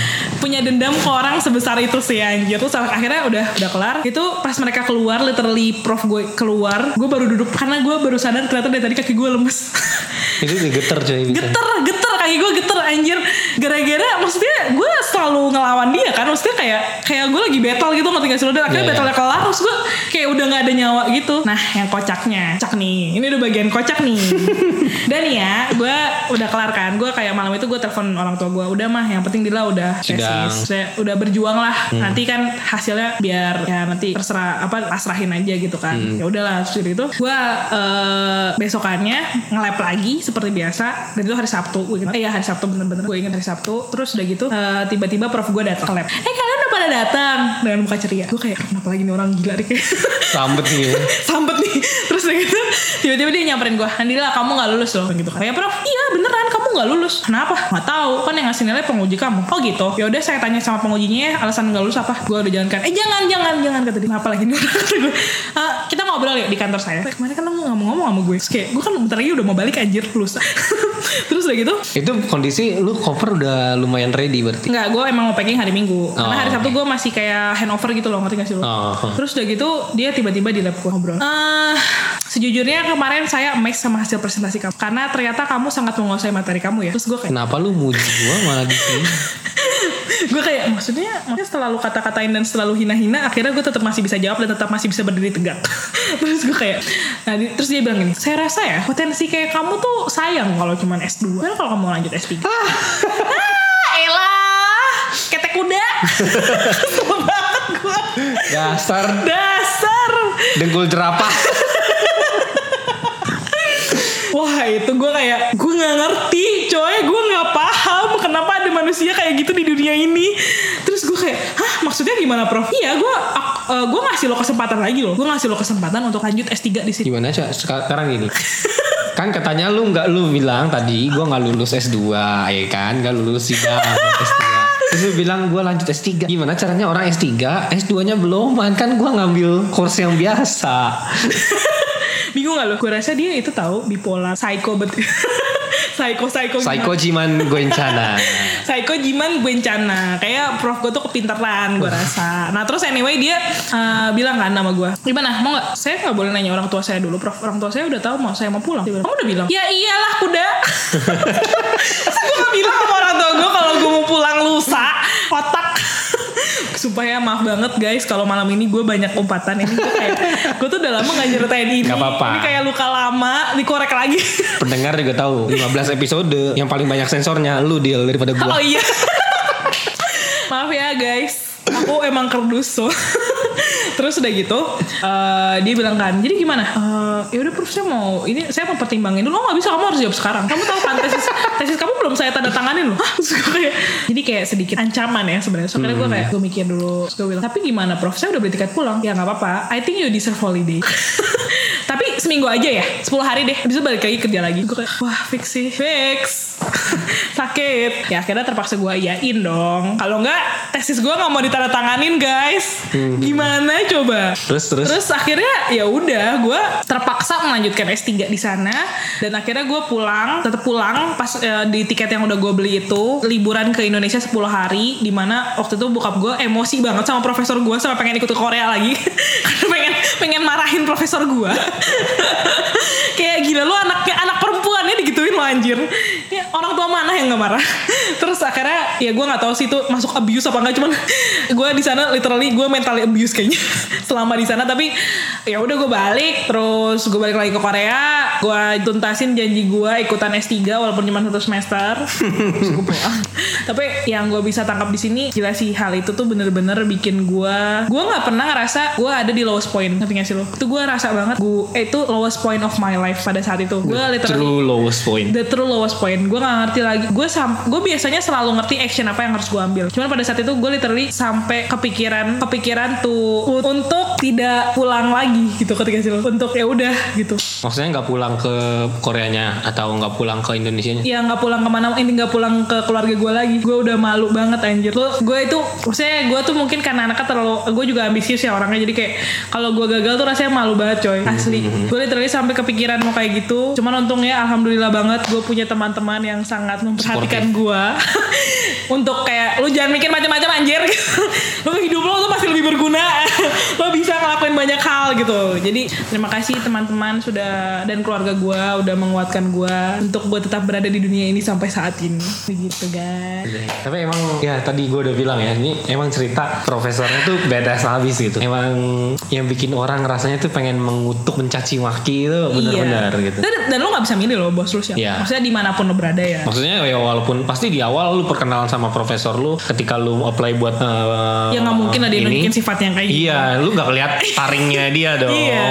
punya dendam ke orang sebesar itu sih anjir. Terus akhirnya udah udah kelar. Itu pas mereka keluar, literally prof gue keluar, gue baru duduk karena gue baru sadar ternyata dari tadi kaki gue lemes. Itu udah geter coy geter geter kaki gue geter anjir. Gara-gara maksudnya gue selalu ngelawan dia kan. Maksudnya kayak kayak gue lagi battle gitu ngerti gak sih? Dan akhirnya Iya, iya. battle kelar terus gue kayak udah nggak ada nyawa gitu. Nah yang kocaknya cak nih. Ini udah bagian kocak nih. Dan ya gue udah kelar kan. Gue kayak malam itu gue telepon orang tua gue udah mah yang penting Dila udah tesis udah berjuang lah. Nanti kan hasilnya biar ya nanti terserah apa pasrahin aja gitu kan. Ya udahlah terus gitu gue eh, besokannya nge-lab lagi seperti biasa. Dan itu hari Sabtu gue eh ya hari Sabtu bener-bener. Gue ingat hari Sabtu. Terus udah gitu eh, tiba-tiba prof gue datang ke lab. Eh kalian udah pada datang dengan muka ceria. Gue kayak kenapa lagi nih orang? Gila deh. Kayak Sambet nih ya. sambet nih. Terus udah gitu tiba-tiba dia nyamperin gue Andila kamu nggak lulus loh. Gitu kan. Ya prof. Iya beneran kamu nggak lulus. Kenapa? Nggak tahu. Kan yang ngasih nilai penguji kamu. Oh gitu. Ya udah saya tanya sama pengujinya ya alasan nggak lulus apa? Gue udah jalan kan eh jangan jangan jangan kata dia. Kenapa lagi nih orang? Kata gue "Eh, kita ngobrol ya di kantor saya. Kemarin kan lu nggak mau ngomong sama gue. Terus kayak gue kan bentar lagi udah mau balik anjir. Lulus terus udah gitu Itu kondisi lu cover udah lumayan ready berarti. Enggak, gue emang mau packing hari Minggu. Karena Oh, hari Sabtu gue masih kayak handover gitu loh, ngerti gak sih lo? Oh. Terus udah gitu, dia tiba-tiba di lab gue ngobrol. Eh, sejujurnya kemarin saya amazed sama hasil presentasi kamu. Karena ternyata kamu sangat menguasai materi kamu ya. Terus gue kayak, Kenapa lu muji gua malah di sini? gue kayak maksudnya maksudnya setelah lu kata-katain dan selalu hina-hina akhirnya gue tetap masih bisa jawab dan tetap masih bisa berdiri tegak. Terus gue kayak nah di- terus dia bilang gini saya rasa ya potensi kayak kamu tuh sayang kalau cuman S2 Padahal kalau kamu lanjut S3 ah elah ketek kuda! Kesel banget gue Dasar. Dasar! Dengkul jerapah. Wah itu gue kayak gue nggak ngerti coy gue nggak paham kenapa ada manusia kayak gitu di dunia ini. Terus gue kayak hah maksudnya gimana prof? Iya gue uh, gue ngasih lo kesempatan lagi loh. Gue ngasih lo kesempatan untuk lanjut S3 di sini Gimana Cak? Sekarang gini. kan katanya lu nggak lu bilang tadi gua nggak lulus S2 ya kan? Nggak lulus sidang S3 terus lu bilang gua lanjut S3 gimana caranya orang S3 S2 nya belum kan gua ngambil course yang biasa. Bingung gak lo? Gue rasa dia itu tahu bipolar psycho bet psycho psycho Psycho Jiman Goencana Psycho Jiman Bencana Kayak prof gue tuh kepinteran gue rasa. Nah terus anyway dia uh, bilang kan nama gue Gimana? Mau gak? Saya gak boleh nanya orang tua saya dulu. Prof orang tua saya udah tahu mau saya mau pulang. Dia bilang, Kamu udah bilang? Ya iyalah kuda. Gue gak bilang sama orang tua gue Kalau gue mau pulang lusa. Otak. Sumpah ya maaf banget guys Kalau malam ini gue banyak umpatan. Ini gue kayak Gue tuh udah lama gak nyeritain ini. Gak apa-apa. Ini kayak luka lama Dikorek lagi. Pendengar juga tahu 15 episode yang paling banyak sensornya lu deal daripada Oh gua iya. Maaf ya guys. Aku emang kerdus so. Terus udah gitu, eh, dia bilang kan, jadi gimana? Eh, ya udah Prof saya mau ini saya mau pertimbangin dulu. Oh nggak bisa, kamu harus jawab sekarang. Kamu tahu kan tesis tesis kamu belum saya tanda tanganin loh. Kayak, jadi kayak sedikit ancaman ya sebenarnya. So, akhirnya gue kayak gue mikir dulu. Terus gue bilang, tapi gimana Prof? Saya udah beli tiket pulang. Ya nggak apa-apa. I think you deserve holiday. Tapi seminggu aja ya, 10 hari deh. Itu balik lagi kerja lagi. Gue kayak, wah fix sih, fix. Sakit. Ya akhirnya terpaksa gue iyain dong. Kalau nggak tesis gue nggak mau ditandatanganin guys. Gimana coba? terus terus Terus akhirnya ya udah gue terpaksa melanjutkan S3 di sana dan akhirnya gue pulang tetap pulang pas eh, di tiket yang udah gue beli itu liburan ke Indonesia 10 hari di mana waktu itu bokap gue emosi banget sama profesor gue sampai pengen ikut ke Korea lagi karena pengen pengen marahin profesor gue kayak gila lu anaknya anak perempuan ya digituin lo anjir. Ya, orang tua mana yang gak marah? Terus akhirnya ya gue nggak tahu sih itu masuk abuse apa enggak cuman gue di sana literally gue mentally abuse kayaknya selama di sana. Tapi ya udah gue balik terus gue balik lagi ke Korea gue tuntasin janji gue ikutan S3 walaupun cuma satu semester. Pulang. tapi yang gue bisa tangkap di sini gila sih hal itu tuh bener-bener bikin gue gue nggak pernah ngerasa gue ada di lowest point. Ngerti gak sih lo? Itu gue rasa banget gue eh, itu lowest point of my life pada saat itu. Gue literally true lowest point. The true lowest point. Gue gak ngerti lagi. Gue sam gue biasanya selalu ngerti action apa yang harus gue ambil. Cuman pada saat itu gue literally sampai kepikiran kepikiran tuh untuk tidak pulang lagi gitu ketika sih. Untuk ya udah gitu. Maksudnya nggak pulang ke Koreanya atau nggak pulang ke Indonesia ya nggak pulang ke mana ini nggak pulang ke keluarga gue lagi. Gue udah malu banget anjir. Lo gue itu maksudnya gue tuh mungkin karena anaknya terlalu gue juga ambisius ya orangnya. Jadi kayak kalau gue gagal tuh rasanya malu banget coy. Asli. Gue literally sampai kepikiran mau kayak gitu. Cuman untungnya alhamdulillah banget gue punya teman-teman yang sangat memperhatikan gue untuk kayak lu jangan mikir macam-macam anjir. Lu hidup lo tuh pasti lebih berguna. Lo bisa ngelakuin banyak hal gitu. Jadi terima kasih teman-teman sudah dan keluarga gue udah menguatkan gue untuk gue tetap berada di dunia ini sampai saat ini. Begitu guys. Tapi emang ya tadi gue udah bilang ya ini emang cerita profesornya tuh badass habis gitu. Emang yang bikin orang rasanya tuh pengen mengutuk mencaci maki itu benar-benar Iya. gitu. dan, dan lo gak bisa milih lo bos lu siapa Iya. maksudnya di mana pun lo berada ya Maksudnya ya walaupun pasti di awal lu perkenalan sama profesor lu ketika lu apply buat eh, ya nggak mungkin ada yang ini, nunjukin sifatnya kayak gitu Iya, lu nggak ngeliat taringnya dia dong. Iya.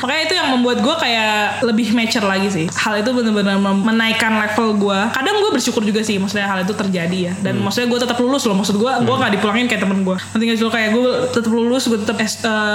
Makanya itu yang membuat gue kayak lebih mature lagi sih. Hal itu bener-bener mem- menaikkan level gue. Kadang gue bersyukur juga sih, maksudnya hal itu terjadi ya. Dan Hmm. maksudnya gue tetap lulus loh. Maksud gue, gue gak dipulangin kayak temen gue. Nanti gak sih lo kayak gue tetap lulus, gue tetap eh,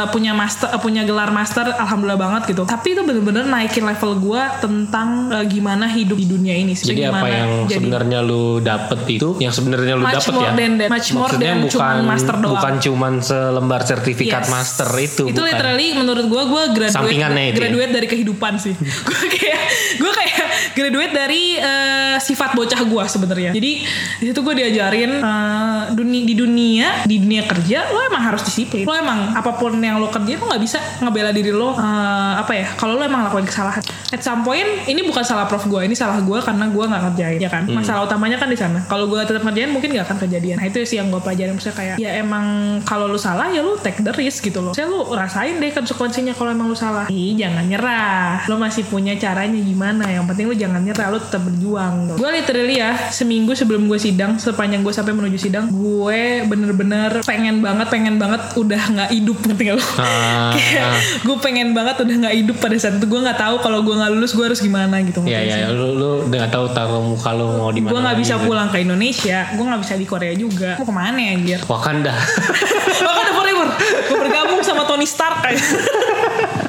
punya master, eh, punya gelar master, alhamdulillah banget gitu. Tapi itu bener-bener naikin level gue tentang eh, gimana hidup di dunia ini sih. Jadi apa yang sebenarnya lu dapet itu, yang sebenarnya lu dapet ya? than that. Much more Maksudnya than bukan cuman master doang. bukan cuman selembar sertifikat Yes. master itu. itu bukan. literally menurut gue gue graduate Sampingannya itu ya? graduate dari kehidupan sih gue kayak gue kayak graduate dari eh, sifat bocah gue sebenarnya jadi di situ gue diajarin eh, dunia di dunia di dunia kerja lo emang harus disiplin lo emang apa pun yang lo kerja lo nggak bisa ngebela diri lo eh, apa ya kalau lo emang lakuin kesalahan at some point ini bukan salah prof gue ini salah gue karena gue nggak ngerjain ya kan? Hmm. masalah utamanya kan di sana. Kalau gue tetap ngerjain mungkin nggak akan kejadian. Nah itu sih yang gue pelajarin maksudnya kayak ya emang kalau lu salah ya lu take the risk gitu loh. Saya lu rasain deh konsekuensinya kalau emang lu salah. Ih jangan nyerah. Lu masih punya caranya gimana? Yang penting lu jangan nyerah lu tetap berjuang. Gue literally ya seminggu sebelum gue sidang sepanjang gue sampai menuju sidang gue bener-bener pengen banget pengen banget udah nggak hidup. Ngerti gak lu? Ah. kayak gue pengen banget udah nggak hidup pada saat itu. Gue nggak tahu kalau gue nggak lulus gue harus gimana gitu Iya ya, lu lu nggak tahu taruh muka lu mau di mana. gue nggak bisa gitu. pulang ke Indonesia gue nggak bisa di Korea juga mau ke mana ya anjir Wakanda. Wakanda forever gue bergabung sama Tony Stark kayak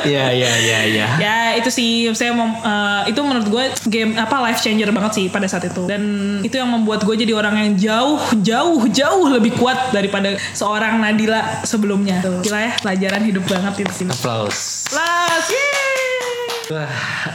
Iya iya iya iya. ya itu sih saya mau eh, itu menurut gue game apa life changer banget sih pada saat itu dan itu yang membuat gue jadi orang yang jauh jauh jauh lebih kuat daripada seorang Nadila sebelumnya Tuh, gila ya pelajaran hidup banget itu sih Applause. Plus, yeay. Wah,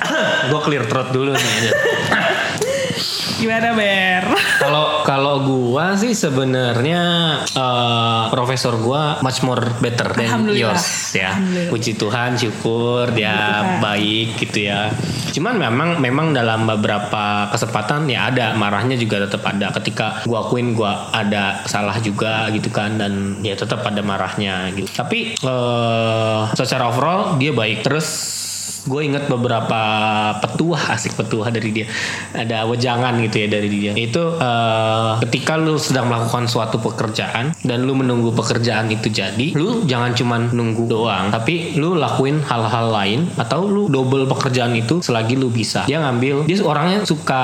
gue clear throat dulu nih. gimana Ber? Kalau kalau gua sih sebenarnya eh, profesor gua much more better than yours ya. Puji Tuhan, syukur dia Tuhan. baik gitu ya. Cuman memang memang dalam beberapa kesempatan ya ada marahnya juga tetap ada. Ketika gua akuin gua ada salah juga gitu kan dan ya tetap ada marahnya gitu. Tapi eh, secara overall dia baik. Terus gue inget beberapa petuah asik petuah dari dia. Ada wejangan gitu ya dari dia. Itu eh, ketika lu sedang melakukan suatu pekerjaan dan lu menunggu pekerjaan itu jadi lu jangan cuman nunggu doang tapi lu lakuin hal-hal lain atau lu double pekerjaan itu selagi lu bisa dia ngambil dia orangnya suka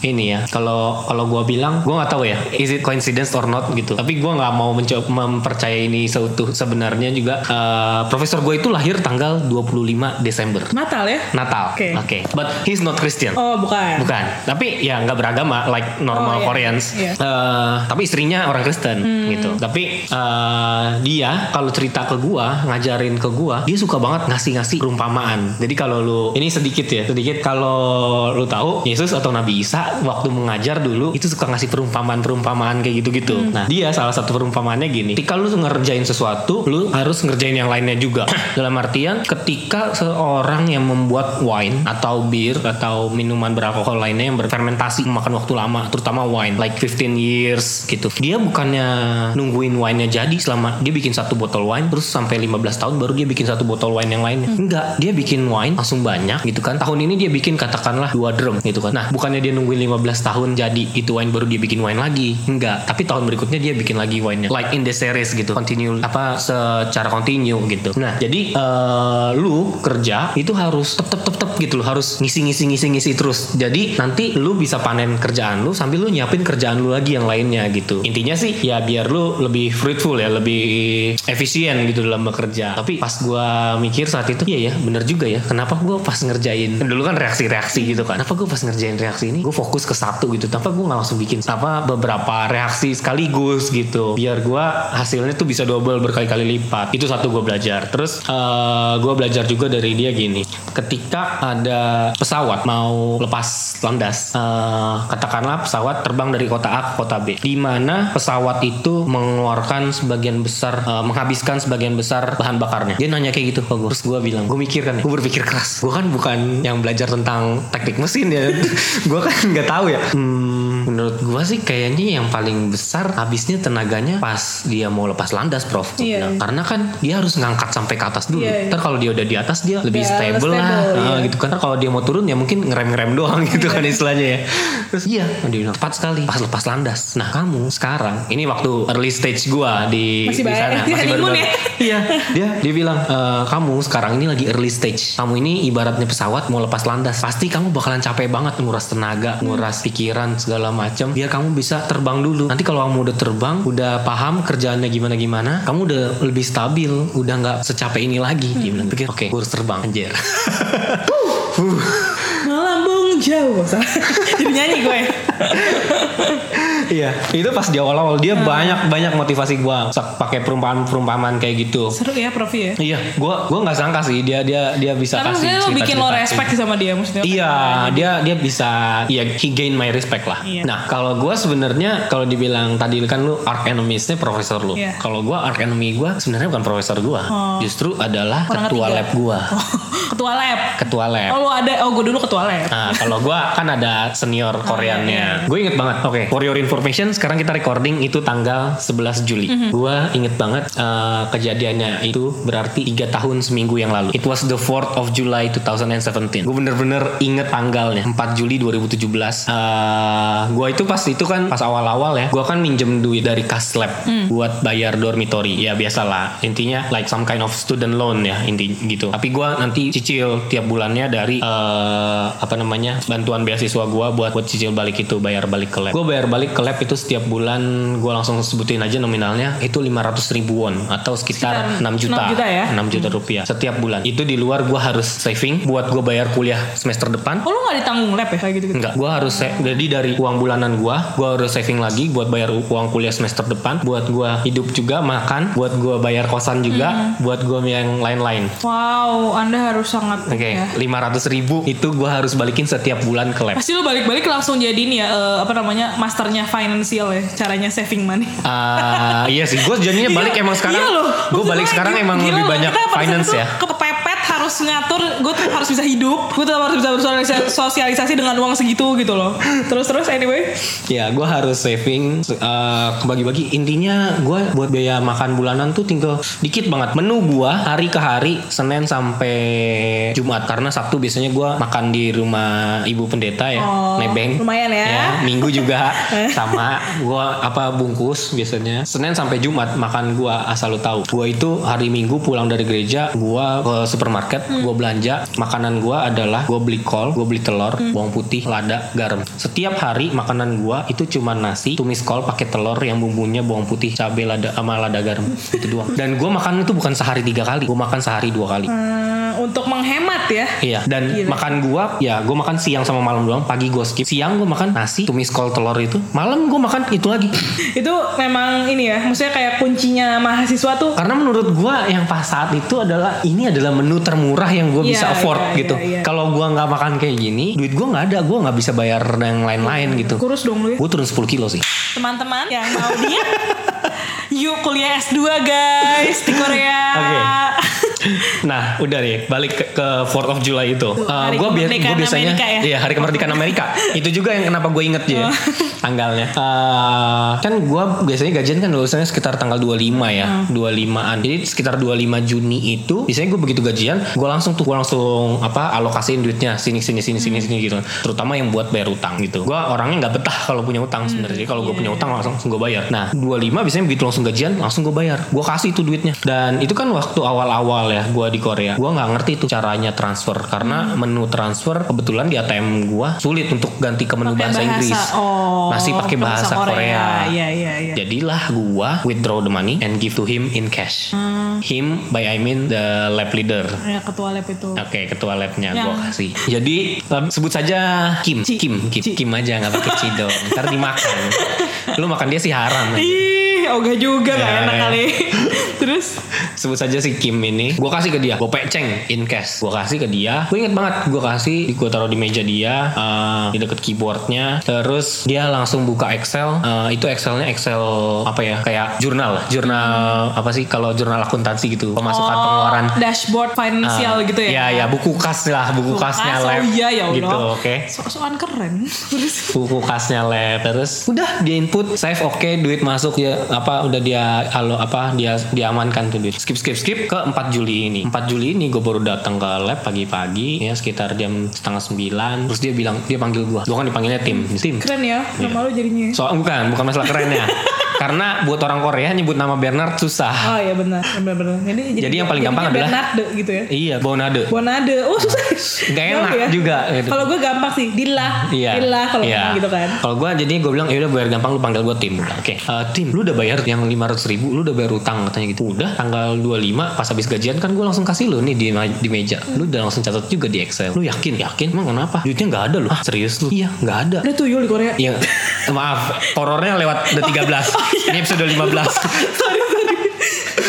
ini ya kalau kalau gue bilang gue nggak tahu ya is it coincidence or not gitu tapi gue nggak mau mencoba mempercayai ini seutuh sebenarnya juga eh, profesor gue itu lahir tanggal 25 Desember Natal ya? Natal. Oke. Oke. But he's not Christian. Oh bukan. Bukan. Tapi ya nggak beragama like normal Oh, iya. Koreans. Iya. Eh, tapi istrinya orang Kristen Hmm. gitu. Tapi eh, dia kalau cerita ke gua, ngajarin ke gua, dia suka banget ngasih-ngasih perumpamaan. Jadi kalau lu ini sedikit ya, sedikit kalau lu tahu Yesus atau Nabi Isa waktu mengajar dulu itu suka ngasih perumpamaan-perumpamaan kayak gitu-gitu. Hmm. Nah, dia salah satu perumpamaannya gini. Ketika lu ngerjain sesuatu, lu harus ngerjain yang lainnya juga. Dalam artian ketika seorang yang membuat wine atau bir atau minuman beralkohol lainnya yang berfermentasi memakan waktu lama, terutama wine like 15 years gitu. Dia bukannya nungguin wine-nya jadi selama dia bikin satu botol wine terus sampai 15 tahun baru dia bikin satu botol wine yang lainnya. Enggak, dia bikin wine langsung banyak gitu kan. Tahun ini dia bikin katakanlah dua drum gitu kan. Nah, bukannya dia nungguin 15 tahun jadi itu wine baru dia bikin wine lagi. Enggak, tapi tahun berikutnya dia bikin lagi wine-nya. Like in the series gitu. Continue apa secara continue gitu. Nah, jadi eh, lu kerja itu harus tep tep tep tep gitu loh, harus ngisi ngisi ngisi ngisi terus. Jadi nanti lu bisa panen kerjaan lu sambil lu nyiapin kerjaan lu lagi yang lainnya gitu. Intinya sih ya biar lu lebih fruitful ya, lebih efisien gitu dalam bekerja. Tapi pas gua mikir saat itu iya ya, bener juga ya. Kenapa gua pas ngerjain dulu kan reaksi-reaksi gitu kan. Kenapa gua pas ngerjain reaksi ini gue fokus ke satu gitu. Kenapa gua nggak langsung bikin apa beberapa reaksi sekaligus gitu. Biar gua hasilnya tuh bisa double berkali-kali lipat. Itu satu gua belajar. Terus eh gue belajar juga dari dia gini. Ketika ada pesawat mau lepas landas, eh, katakanlah pesawat terbang dari kota A ke kota B, di mana pesawat itu mengeluarkan sebagian besar, eh, menghabiskan sebagian besar bahan bakarnya. Dia nanya kayak gitu ke gue. Terus gue bilang, gue mikir kan, gue berpikir keras. Gue kan bukan yang belajar tentang teknik mesin ya. gue kan nggak tahu ya. Hmm, menurut gue sih kayaknya yang paling besar habisnya tenaganya pas dia mau lepas landas, Prof. Iya. bilang. Karena kan dia harus ngangkat sampai ke atas dulu. Iya, iya. Ntar kalau dia udah di atas dia lebih Ya, stable, lah, stable, Ah, iya. gitu kan. Ntar kalau dia mau turun ya mungkin ngerem-ngerem doang gitu kan istilahnya ya. Terus iya, dia bilang tepat sekali pas lepas landas. Nah kamu sekarang ini waktu early stage gua di Masih di sana Honeymoon baru-baru. ya? Iya, dia dia bilang e, kamu sekarang ini lagi early stage. Kamu ini ibaratnya pesawat mau lepas landas. Pasti kamu bakalan capek banget nguras tenaga, nguras pikiran segala macam. Biar kamu bisa terbang dulu. Nanti kalau kamu udah terbang, udah paham kerjaannya gimana gimana, kamu udah lebih stabil, udah nggak secapek ini lagi. Dia bilang, pikir oke, gue harus terbang anjir. Melambung jauh. Jadi nyanyi gue. Iya, itu pas di awal-awal dia banyak banyak motivasi gua Sak- pakai perumpamaan-perumpamaan kayak gitu. Seru ya Prof ya. Iya, gua gua nggak sangka sih dia dia dia bisa Karena kasih lu bikin lo cerita-cerita respect sih sama dia maksudnya. Iya, dia dia bisa ya he gain my respect lah. Iya. Nah, kalau gua sebenarnya kalau dibilang tadi kan lu arch enemies-nya profesor lu. Iya. Kalau gua arch enemy gua sebenarnya bukan profesor gua. Oh. Justru adalah Orang ketua ketiga. lab gua. ketua lab. Ketua lab. Oh lu ada, oh gue dulu ketua lab. Nah, kalau gua kan ada senior Koreannya. Gue inget banget. Oke, for your information, sekarang kita recording itu tanggal 11 Juli. Gua inget banget eh, kejadiannya itu berarti tiga tahun seminggu yang lalu. It was the 4th of July 2017. Gue bener-bener inget tanggalnya 4 Juli 2017. Eh gua itu pas itu kan pas awal-awal ya, gua kan minjem duit dari kas lab buat bayar dormitory. Ya biasalah. Intinya like some kind of student loan ya inti gitu. Tapi gua nanti cicil tiap bulannya dari eh, apa namanya bantuan beasiswa gua buat buat cicil balik itu bayar balik ke lab. Gua bayar balik ke lab itu setiap bulan gua langsung sebutin aja nominalnya itu 500 ribu won atau sekitar, Sekitar 6 juta. 6 juta ya? 6 juta rupiah setiap bulan. Itu di luar gua harus saving buat gua bayar kuliah semester depan. Oh lu gak ditanggung lab ya kayak gitu gitu? Enggak, gua harus jadi dari uang bulanan gua, gua harus saving lagi buat bayar uang kuliah semester depan, buat gua hidup juga, makan, buat gua bayar kosan juga, buat gua yang lain-lain. Wow, anda harus sangat Oke, ya. 500 ribu itu gua harus balikin setiap bulan ke lab. Pasti lu balik-balik langsung jadi ini ya eh, apa namanya masternya financial ya caranya saving money. Ah, iya sih, gue jadinya balik emang sekarang. Iya loh. Gue balik sekarang emang gila lebih banyak finance ya. Kepepet harus ngatur, gue tuh harus bisa hidup, gue tuh harus bisa bersosialisasi dengan uang segitu gitu loh. Terus terus anyway, Ya, gue harus saving, eh, bagi-bagi. Intinya gue buat biaya makan bulanan tuh tinggal dikit banget. Menu gue hari ke hari, Senin sampai Jumat. Karena Sabtu biasanya gue makan di rumah ibu pendeta ya, Oh, nebeng. lumayan ya. Minggu juga sama. Gue apa bungkus biasanya. Senin sampai Jumat makan gue asal lu tahu. Gue itu hari Minggu pulang dari gereja, gue ke supermarket, Hmm. gue belanja. Makanan gue adalah gue beli kol, gue beli telur, Hmm. bawang putih, lada, garam. Setiap hari makanan gue itu cuma nasi, tumis kol pakai telur yang bumbunya bawang putih, cabai, lada, sama lada garam. itu doang. Dan gue makan itu bukan sehari tiga kali, gue makan sehari dua kali. Hmm, untuk menghemat ya. Iya, dan Gila. makan gua ya gua makan siang sama malam doang. Pagi gua skip. Siang gua makan nasi, tumis kol telur itu. Malam gua makan itu lagi. Itu memang ini ya, maksudnya kayak kuncinya mahasiswa tuh Karena menurut gua yang pas saat itu adalah ini adalah menu termurah yang gua bisa Iya, afford iya, gitu. iya, iya. Kalau gua nggak makan kayak gini, duit gua nggak ada. Gua nggak bisa bayar yang lain-lain gitu. kurus dong lu ya. Gua turun 10 kilo sih. Teman-teman yang mau diet, yuk kuliah S2 guys di Korea. Oke. Nah, udah deh, balik ke, ke 4th of July itu. Uh, kemerdekaan gua biasanya, Amerika ya? iya hari kemerdekaan Amerika. itu juga yang kenapa gue inget ya tanggalnya. Uh, kan gue biasanya gajian kan lulusnya sekitar tanggal 25 ya, 25an. Jadi sekitar 25 Juni itu, biasanya gue begitu gajian, gue langsung tuh gue langsung apa alokasiin duitnya sini sini sini sini sini gitu. Terutama yang buat bayar utang gitu. Gue orangnya nggak betah kalau punya utang sebenarnya. Jadi Kalau gue punya utang langsung gue bayar. Nah 25 biasanya begitu langsung gajian langsung gue bayar. Gue kasih itu duitnya. Dan itu kan waktu awal-awal ya gue di Korea. Gue nggak ngerti tuh caranya transfer karena menu transfer kebetulan di ATM gue sulit untuk ganti ke menu Pakai bahasa, Inggris. Oh, Masih pakai bahasa, Korea. Iya, iya, iya. Jadilah gua withdraw the money and give to him in cash. Hmm. Him by I mean the lab leader. Ya ketua lab itu. Oke, ketua labnya Yang- gua kasih. Jadi sebut saja Kim, Ci. Kim, Kim, Ci. Kim aja nggak pakai Ci dong. Ntar dimakan. Lu makan dia sih haram. aja. Ih, ogah juga gak Ya, enak ya. kali. Terus Sebut saja si Kim ini. Gua kasih ke dia. Gua peceng in cash. Gua kasih ke dia. Gue inget banget. Gua kasih. Gua taruh di meja dia. eh, di deket keyboardnya. Terus dia langsung buka Excel. Eh, itu Excelnya Excel apa ya? Kayak jurnal. Jurnal apa sih? Kalau jurnal akuntansi gitu. Pemasukan oh, pengeluaran. dashboard financial Ah, gitu ya. Iya, ya buku kas lah, buku Buku kasnya kas, lab. Oh iya ya Allah. Gitu, oke. So-soan keren. Terus Buku kasnya lab terus udah dia input save oke duit masuk ya apa udah dia halo apa dia diamankan tuh duit skip skip skip ke 4 Juli ini. 4 Juli ini gue baru datang ke lab pagi-pagi ya sekitar jam setengah sembilan. Terus dia bilang dia panggil gue gue kan dipanggilnya tim. Tim. Keren ya nama lu jadinya. soal bukan bukan masalah kerennya Karena buat orang Korea nyebut nama Bernard susah. Oh iya benar, benar-benar. Jadi, Jadi yang paling gampang adalah- Bernardo gitu ya. Iya, Bonade. Bonade. Oh susah. Jauh enak juga gitu. Kalau gue gampang sih, Dilla. Iya. Dilla kalau Iya. gitu kan. Kalau gue jadi gue bilang ya udah biar gampang lu panggil gue tim. Oke. Eh, tim, lu udah bayar yang 500 ribu, lu udah bayar utang katanya gitu. Udah tanggal 25 pas habis gajian kan gue langsung kasih lu nih di, di meja. Lu udah langsung catat juga di Excel. Lu yakin? Yakin? Emang kenapa? Duitnya nggak ada lu. Ah, serius lu? Iya, nggak ada. Ada tuyul di Korea. Iya, maaf, horornya lewat udah 13. Ini episode 15. sorry sorry.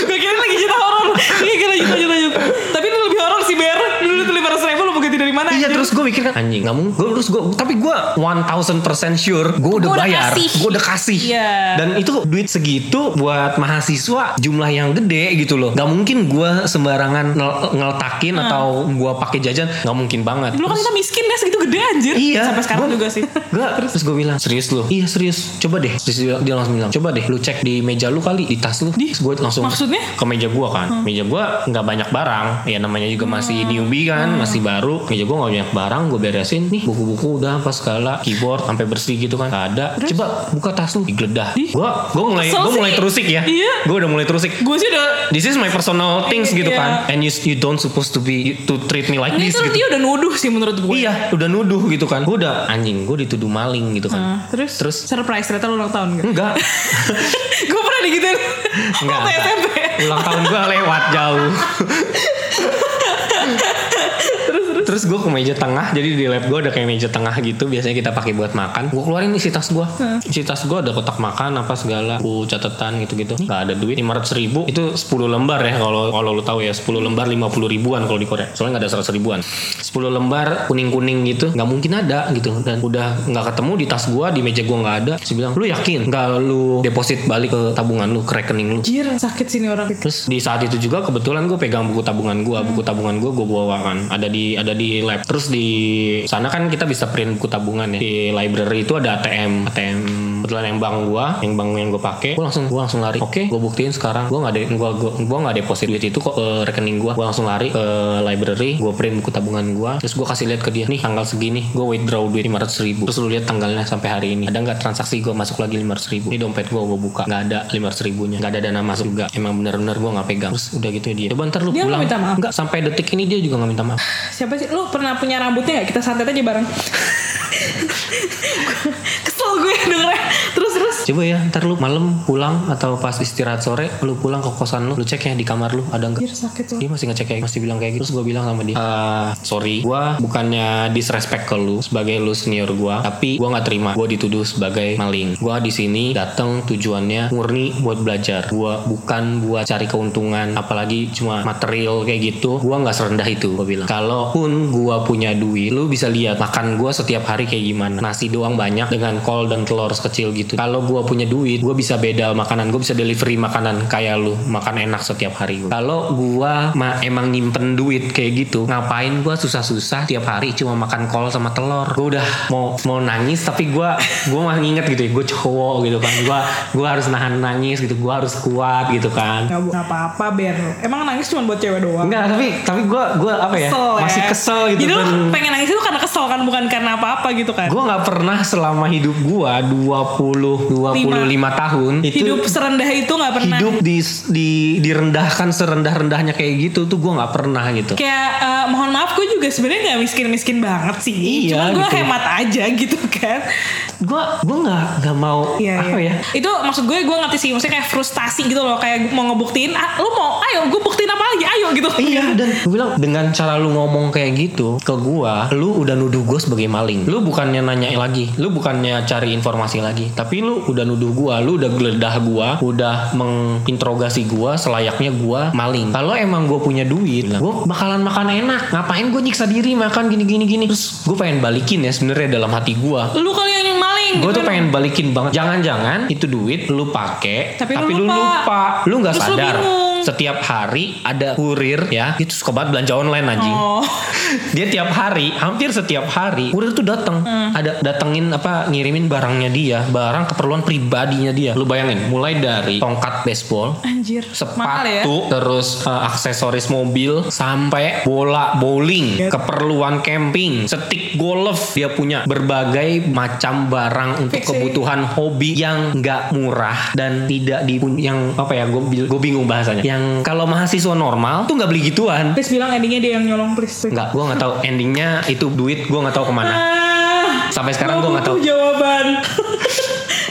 gue kira lagi cerita horor. Iya kira lanjut lanjut lanjut. Tapi ini lebih horor sih Ber. Dulu tuh lima ratus ribu lo mau ganti dari mana? Iya anjir? Terus gue mikir kan anjing. Nggak mungkin. Gue terus gue tapi gue 1000% sure gue udah Gua udah bayar gue udah kasih. Iya. dan itu duit segitu buat mahasiswa jumlah yang gede gitu loh. Nggak mungkin gue sembarangan ngel- ngeletakin atau gue pakai jajan nggak mungkin banget. Dulu kan kita miskin ya segitu gede anjir. Iya. Sampai sekarang Gua- juga sih. Gak, terus? Gue bilang serius lu? Iya serius. Coba deh. Terus dia, dia langsung bilang Coba deh lu cek di meja lu kali Di tas lu. Di? Terus gue langsung Maksudnya? Ke meja gue kan. Meja gue nggak banyak barang. Ya namanya juga masih newbie kan Masih baru. Meja gue nggak banyak barang Gue beresin Nih buku-buku udah apa segala Keyboard sampai bersih gitu kan Gak ada Coba buka tas lu Digeledah Di? Gue gue mulai Gue mulai terusik ya Iya. Gue udah mulai terusik Gue sih udah This is my personal things gitu Iya. kan And you, you don't supposed to be To treat me like Ini this tuh gitu dia udah nuduh sih menurut gue. Iya, udah nuduh gitu kan. Gue udah anjing, gue dituduh maling gitu kan. Nah, terus, Terus surprise ternyata lu ulang tahun gak? enggak, gue pernah digituin enggak. SMP. Ulang tahun gue lewat jauh. Terus gue ke meja tengah, jadi di lab gue ada kayak meja tengah gitu. Biasanya kita pakai buat makan. Gue keluarin isi tas gue, isi tas gue ada kotak makan apa segala, buku catatan gitu-gitu. Gak ada duit. 500 ribu itu 10 lembar ya kalau kalau lu tahu ya 10 lembar 50 ribuan kalau di Korea. Soalnya nggak ada 100 ribuan. 10 lembar kuning-kuning gitu, nggak mungkin ada gitu. Dan udah nggak ketemu di tas gue, di meja gue nggak ada. Terus bilang, lu yakin nggak lu deposit balik ke tabungan lu, ke rekening lu? Anjir sakit sini orang. Terus di saat itu juga kebetulan gue pegang buku tabungan gue, buku tabungan gue gue bawa kan, ada di ada di lab. Terus di sana kan kita bisa print buku tabungan ya. Di library itu ada ATM, ATM kebetulan yang bank gue, yang bank yang gue pakai. Gue langsung gue langsung lari. Oke, gue buktiin sekarang. Gue nggak ada gue gue gue nggak deposit duit itu kok ke rekening gue. Gue langsung lari ke library, gue print buku tabungan gue. Terus gue kasih lihat ke dia, nih tanggal segini, gue withdraw duit 500 ribu. Terus lu lihat tanggalnya sampai hari ini. Ada nggak transaksi gue masuk lagi 500 ribu? Ini dompet gue gue buka, nggak ada 500 ribunya, nggak ada dana masuk juga. Emang bener-bener gue nggak pegang. Terus udah gitu dia. Coba ntar lu Dia nggak pulang. minta maaf? Nggak sampai detik ini dia juga nggak minta maaf. Siapa sih? Lu pernah punya rambutnya gak? Kita santet aja bareng. Gue dengernya. Terus. Coba ya, ntar lu malam pulang atau pas istirahat sore, lu pulang ke kosan lu, lu cek ya di kamar lu ada nggak? Anjir sakit tuh. Dia masih ngecek kayak masih bilang kayak gitu. Terus gue bilang sama dia, "Eh, sorry, gue bukannya disrespect ke lu sebagai lu senior gue, tapi gue nggak terima. Gue dituduh sebagai maling. Gue di sini datang tujuannya murni buat belajar. Gue bukan buat cari keuntungan, apalagi cuma material kayak gitu. Gue nggak serendah itu. Gue bilang, kalaupun gue punya duit, lu bisa lihat makan gue setiap hari kayak gimana. Nasi doang banyak dengan kol dan telur sekecil gitu. Kalau gue punya duit, gue bisa beda makanan. Gue bisa delivery makanan kayak lu, makan enak setiap hari. Kalau gue ma emang nyimpen duit kayak gitu, ngapain gue susah-susah tiap hari cuma makan kol sama telur. Gue udah mau mau nangis, tapi gue gue mah nginget gitu ya, gue cowok gitu kan. Gue gue harus nahan nangis gitu, gue harus kuat gitu kan. Gak bu- gak apa-apa Ber. Emang nangis cuma buat cewek doang. Enggak, tapi tapi gue gue apa ya? Kesel ya. Masih kesel gitu Jadi lu pengen nangis itu karena kesel kan bukan karena apa-apa gitu kan. gue nggak pernah selama hidup gue 20 25 tahun itu Hidup serendah itu gak pernah. hidup di di direndahkan serendah-rendahnya kayak gitu tuh gue nggak pernah gitu. Kayak eh, mohon maaf gue juga sebenarnya gak miskin-miskin banget sih. Iya, Cuma gue gitu. hemat aja gitu kan. Gue gue nggak nggak mau Iya, apa iya. ya? Itu maksud gue gue ngerti sih maksudnya kayak frustasi gitu loh kayak mau ngebuktiin ah, lu mau ayo gue buktiin apa lagi ayo gitu. Iya dan gue bilang dengan cara lu ngomong kayak gitu ke gua, lu udah nuduh gue sebagai maling. Lu bukannya nanya lagi, lu bukannya cari informasi lagi, tapi lu udah nuduh gua, lu udah geledah gua, udah menginterogasi gua selayaknya gua maling. Kalau emang gua punya duit, gua bakalan makan enak. Ngapain gua nyiksa diri makan gini gini gini. Terus gue pengen balikin ya sebenarnya dalam hati gua. Lu kali yang maling. Gue gitu tuh pengen balikin banget. Jangan-jangan itu duit lu pakai, Tapi tapi, lu lu lupa. lu nggak lu sadar. bingung. Setiap hari ada kurir ya itu suka banget belanja online anjing Oh. dia tiap hari hampir setiap hari kurir tuh datang Hmm. ada datengin apa ngirimin barangnya dia barang keperluan pribadinya dia lu bayangin mulai dari tongkat baseball Anjir. Mahal ya. sepatu terus uh, aksesoris mobil sampai bola bowling keperluan camping stick golf dia punya berbagai macam barang untuk Fix sih. kebutuhan hobi yang nggak murah dan tidak di yang apa ya gue gue bingung bahasanya yang kalau mahasiswa normal tuh nggak beli gituan Please bilang endingnya dia yang nyolong please. nggak gue nggak tahu endingnya itu duit gue nggak tahu ke mana Ah, sampai sekarang gue nggak tahu jawaban.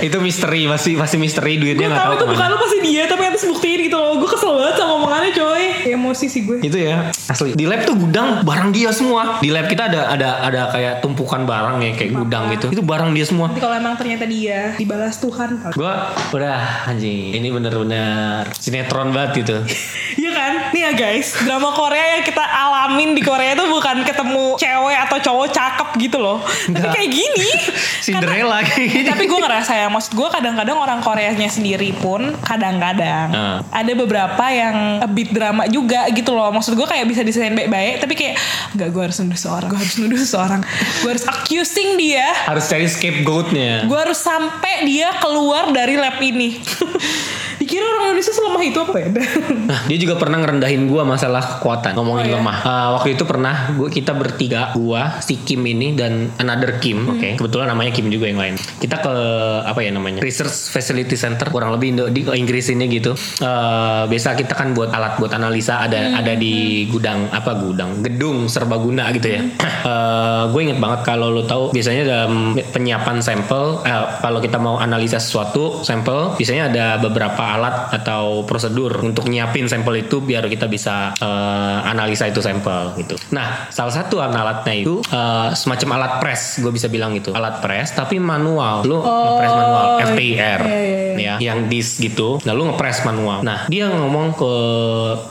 Itu misteri masih masih misteri duitnya gue nggak tahu tahu itu bukan ke mana lu pasti dia tapi atas buktiin gitu loh. Gue kesel banget sama omongannya coy. Emosi sih gue. itu ya asli di lab tuh gudang barang dia semua di lab kita ada ada ada kayak tumpukan barang ya kayak gudang gitu itu barang dia semua Nanti kalau emang ternyata dia dibalas Tuhan. gue udah anjing ini bener-bener sinetron banget gitu kan? Nih ya guys, drama Korea yang kita alamin di Korea itu bukan ketemu cewek atau cowok cakep gitu loh. Tapi Enggak. kayak gini. Cinderella kayak gini Tapi gue ngerasa ya, maksud gue kadang-kadang orang Koreanya sendiri pun kadang-kadang Ah. ada beberapa yang a bit drama juga gitu loh. Maksud gue kayak bisa diselesaikan baik-baik, tapi kayak nggak gue harus nuduh seorang, gue harus nuduh seseorang, gue harus accusing dia, harus cari scapegoatnya gue harus sampai dia keluar dari lab ini. Dikira orang Indonesia selemah itu apa ya? Nah, dia juga pernah ngerendahin gua masalah kekuatan, ngomongin Oh, iya? lemah. Ah, waktu itu pernah gua kita bertiga, gua, si Kim ini dan another Kim, Hmm. oke. Kebetulan namanya Kim juga yang lain. Kita ke apa ya namanya? Research Facility Center, kurang lebih Indo, di Inggris ini gitu. Eh, biasa kita kan buat alat buat analisa ada Hmm, ada di gudang apa gudang, gedung serbaguna gitu ya. Eh, gue inget banget kalau lo tahu biasanya dalam penyiapan sampel eh, kalau kita mau analisa sesuatu sampel biasanya ada beberapa alat atau prosedur untuk nyiapin sampel itu biar kita bisa eh, analisa itu sampel gitu. Nah, salah satu alatnya itu eh, semacam alat press, gue bisa bilang gitu. Alat press tapi manual. Lu nge-press manual FTIR iya, iya, ya, yang disk gitu. Nah, lu nge-press manual. Nah, dia ngomong ke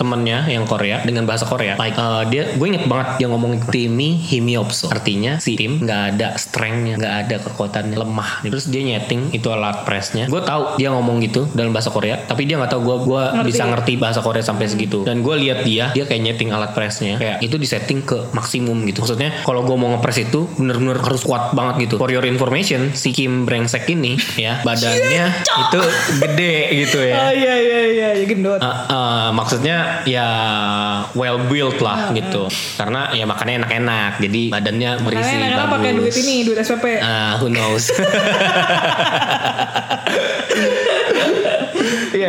temennya yang Korea dengan bahasa Korea. Like eh, dia gue inget banget dia ngomong Timi Himiopso. Artinya si tim nggak ada strengthnya, nggak ada kekuatannya, lemah. Terus dia nyeting itu alat pressnya. Gue tahu dia ngomong gitu dalam bahasa Korea, tapi dia nggak tahu gue gue bisa ngerti bahasa Korea sampai segitu. Dan gue lihat dia, dia kayak nyeting alat pressnya, kayak itu disetting ke maksimum gitu. Maksudnya kalau gue mau ngepress itu bener-bener harus kuat banget gitu. For your information, si Kim Brengsek ini ya badannya itu gede gitu ya. Oh iya iya iya, ya gendut. Uh, uh, maksudnya ya well built lah gitu karena ya makannya enak-enak jadi badannya berisi kadang bagus pakai duit ini, duit SPP. Ah, who knows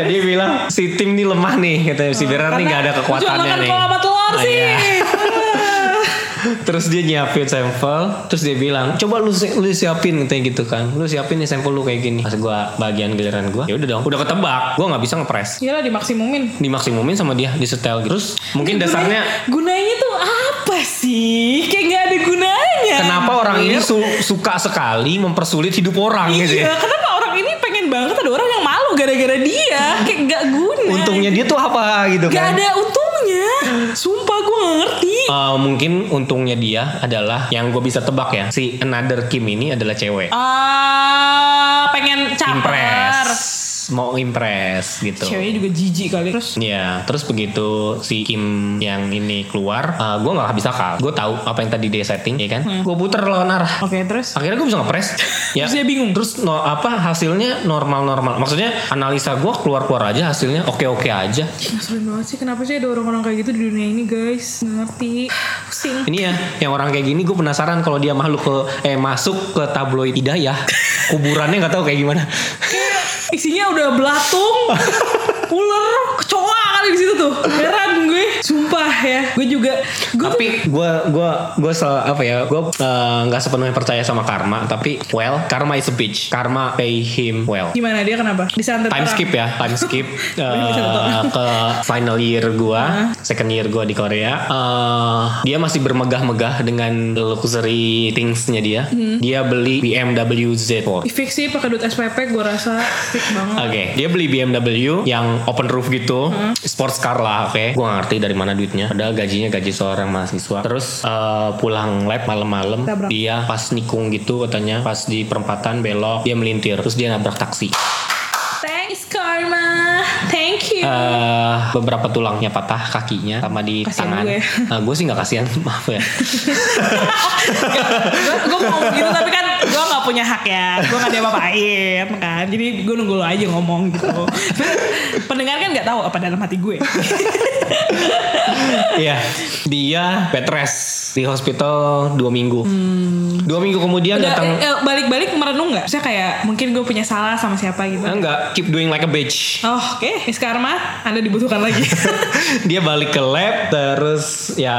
Iya dia bilang si tim ini lemah nih katanya si Bernard nih gak ada kekuatannya nih sama telur Oh, sih. iya. Terus dia nyiapin sampel, terus dia bilang, "Coba lu lu siapin katanya gitu kan. Lu siapin nih sampel lu kayak gini." Pas gua bagian giliran gua, ya udah dong, udah ketebak. Gua nggak bisa ngepres. Iyalah dimaksimumin. Dimaksimumin sama dia, disetel gitu. Terus mungkin dasarnya Gunanya tuh apa sih? Kayak nggak ada gunanya. kenapa orang ini su- suka sekali mempersulit hidup orang gitu Iya, ya. kenapa orang ini pengen banget ada orang yang malu gara-gara dia? Kayak nggak guna. Untungnya dia tuh apa gitu Gak kan. ada untungnya. Sumpah gue gak ngerti. Eh, mungkin untungnya dia adalah yang gue bisa tebak ya si another Kim ini adalah cewek Ah, pengen caper. impress mau impress gitu Ceweknya juga jijik kali. Terus Ya, terus begitu si Kim yang ini keluar, gue nggak habis akal. Gue tahu apa yang tadi dia setting, ya kan? Gue puter lawan arah. Oke, terus Akhirnya gue bisa ngepres. ya. Terus dia bingung. Terus no, apa hasilnya normal-normal. Maksudnya analisa gue keluar-keluar aja hasilnya oke-oke aja. Ngeselin banget sih Kenapa sih ada orang-orang kayak gitu di dunia ini guys Gak ngerti Pusing Ini ya, yang orang kayak gini gue penasaran kalau dia makhluk ke eh masuk ke tabloid hidayah, kuburannya nggak tahu kayak gimana. Isinya udah belatung Ular Kecoa kali di situ tuh. Heran Sumpah ya. Gue juga Gue tuh tapi gue gue gue apa ya gue eh, nggak sepenuhnya percaya sama karma tapi well karma is a bitch. Karma pay him well. Gimana? Dia kenapa? Disantet time orang. skip ya time skip. Tahu. ke final year gue second year gue di Korea. Eh, dia masih bermegah-megah dengan luxury thingsnya dia. Hmm. dia beli BMW Z4 Fix sih pakai duit SPP gue rasa Fix banget. Oke, dia beli BMW yang open roof gitu, Hmm. sports car lah. Oke, gua gak ngerti dari mana duitnya. Padahal gajinya gaji seorang mahasiswa. Terus eh, pulang lab malam-malam, dia pas nikung gitu katanya, pas di perempatan belok, dia melintir, terus dia nabrak taksi. Thanks Dharma. Thank you. eh beberapa tulangnya patah kakinya sama di Kasian tangan. gue. Nah, gue sih nggak kasihan maaf ya. gue ngomong gitu tapi kan gue nggak punya hak ya gue nggak diapa-apain kan jadi gue nunggu lo aja ngomong gitu pendengar kan nggak tahu apa dalam hati gue Iya, dia bed rest di hospital dua minggu. Dua minggu kemudian Udah, datang. eh, eh, balik-balik merenung nggak? Saya kayak mungkin gue punya salah sama siapa gitu. Enggak, keep doing like a bitch. Oh, oke. Miss Karma, Anda dibutuhkan lagi. dia balik ke lab terus ya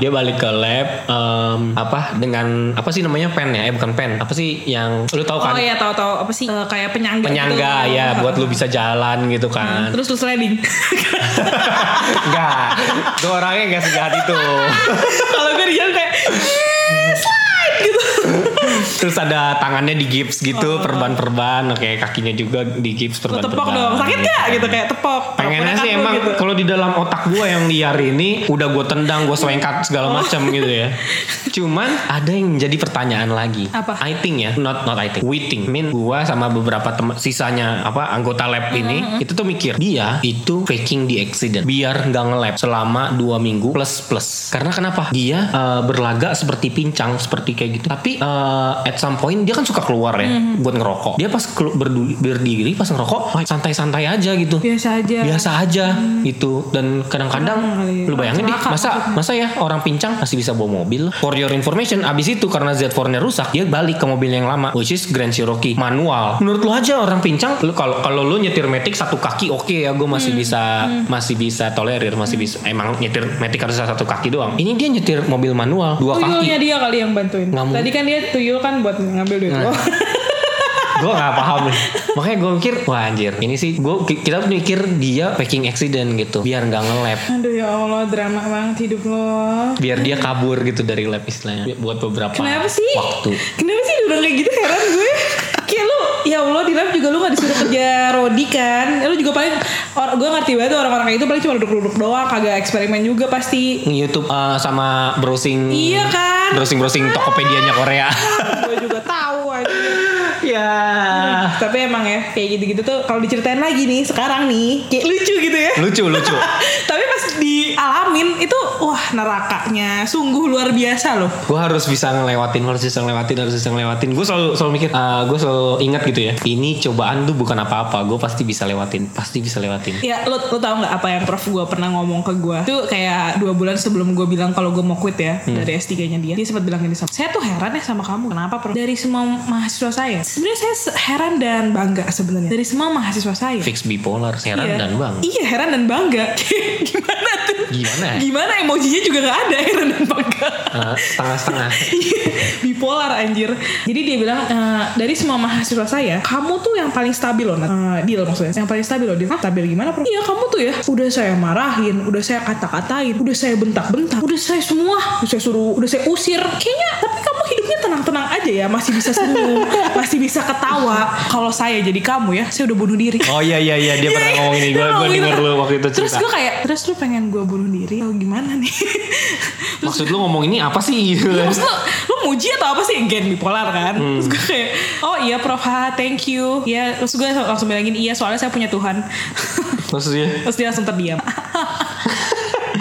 dia balik ke lab em, apa dengan apa sih namanya pen ya eh bukan pen apa sih yang lu tahu oh kan iya, tahu-tahu apa sih? Eh, kayak penyangga. penyangga gitu. ya buat lu bisa jalan gitu kan Terus lu sliding. enggak gue orangnya enggak sejahat itu Kalau gue di jalan kayak "Eh, gitu. terus ada tangannya di gips gitu Oh. perban-perban oke kakinya juga di gips Lu tepok perban-perban dong. Sakit gak gitu kayak tepok. pengennya sih emang gitu. kalau di dalam otak gue yang liar ini udah gue tendang gue selengkat segala Oh. macam gitu ya cuman ada yang jadi pertanyaan lagi Apa? I think ya not not I think we think min gue sama beberapa teman sisanya apa anggota lab ini Mm-hmm. itu tuh mikir dia itu faking di accident biar nggak nge-lab selama dua minggu plus plus karena kenapa dia eh, berlaga seperti pincang seperti kayak gitu. Tapi eh, at some point dia kan suka keluar ya Mm-hmm. buat ngerokok. Dia pas berdu- berdiri pas ngerokok oh, santai-santai aja gitu. Biasa aja. biasa aja gitu. Dan kadang-kadang Hmm, lu bayangin deh masa masa ya orang pincang masih bisa bawa mobil? For your information abis itu karena Z4 nya rusak dia balik ke mobil yang lama which is Grand Cherokee manual. Menurut lu aja orang pincang lu kalau kalau lu nyetir metik satu kaki oke ya gue Hmm. masih bisa masih bisa tolerir masih bisa emang nyetir metik harus satu kaki doang. Ini dia nyetir mobil manual dua Tuyulnya kaki. dia kali yang bantuin. Tadi kan dia tuyul kan buat ngambil duit Nah. lo. gue gak paham nih makanya gue mikir wah anjir ini sih gue kita mikir dia faking accident gitu biar nggak nge-lab Aduh ya Allah drama banget hidup lo. biar dia kabur gitu dari lab istilahnya buat beberapa Kenapa sih? waktu Kenapa sih udah kayak gitu heran gue? Ya Allah di lab juga lu gak disuruh kerja rodi kan? Ya, Lu juga paling, or, gue ngerti banget tuh orang-orang kayak itu paling cuma duduk-duduk doang, kagak eksperimen juga pasti. YouTube uh, sama browsing Iya kan? browsing browsing Tokopedia-nya Korea gue juga tahu aja. ya Tapi emang ya kayak gitu-gitu tuh kalau diceritain lagi nih sekarang nih kayak lucu gitu ya. lucu lucu Tapi pas dialamin itu wah nerakanya sungguh luar biasa loh. gue harus bisa ngelewatin harus bisa ngelewatin harus bisa ngelewatin. Gue selalu selalu mikir gue selalu ingat gitu ya ini cobaan tuh bukan apa-apa gue pasti bisa lewatin pasti bisa lewatin. Ya lo, lo tau gak apa yang prof gue pernah ngomong ke gue Itu kayak dua bulan sebelum gue bilang kalau gue mau quit ya Dari S3 nya dia Dia sempat bilang gini sama Saya tuh heran ya sama kamu. Kenapa prof? Dari semua mahasiswa saya. Sebenarnya saya heran dan bangga sebenarnya. Dari semua mahasiswa saya. Fix bipolar heran Iya. dan bang Iya heran dan bangga. Gimana tuh? Gimana ya? Gimana? Emojinya juga gak ada heran dan bangga Uh, setengah-setengah. Bipolar anjir. Jadi dia bilang "Eh, dari semua mahasiswa saya kamu tuh yang paling stabil loh Nat." Eh, deal maksudnya. Yang paling stabil loh dia. Hah, stabil gimana bro iya kamu tuh ya. Udah saya marahin udah saya kata-katain udah saya bentak-bentak udah saya semua udah saya suruh udah saya usir. Kayaknya tapi hidupnya tenang-tenang aja ya masih bisa senyum masih bisa ketawa kalau saya jadi kamu ya saya udah bunuh diri oh iya iya iya dia pernah ngomong ini gue Dia gue denger lu waktu itu terus cerita gue kayak terus lu pengen gue bunuh diri atau gimana nih maksud lu ngomong ini apa sih gitu Iya, kan maksud lo, lo muji atau apa sih? Gen bipolar kan? Hmm. Terus gue kayak, oh iya prof, ha, thank you. Ya, terus gue langsung bilangin, iya soalnya saya punya Tuhan. maksudnya terus dia langsung terdiam.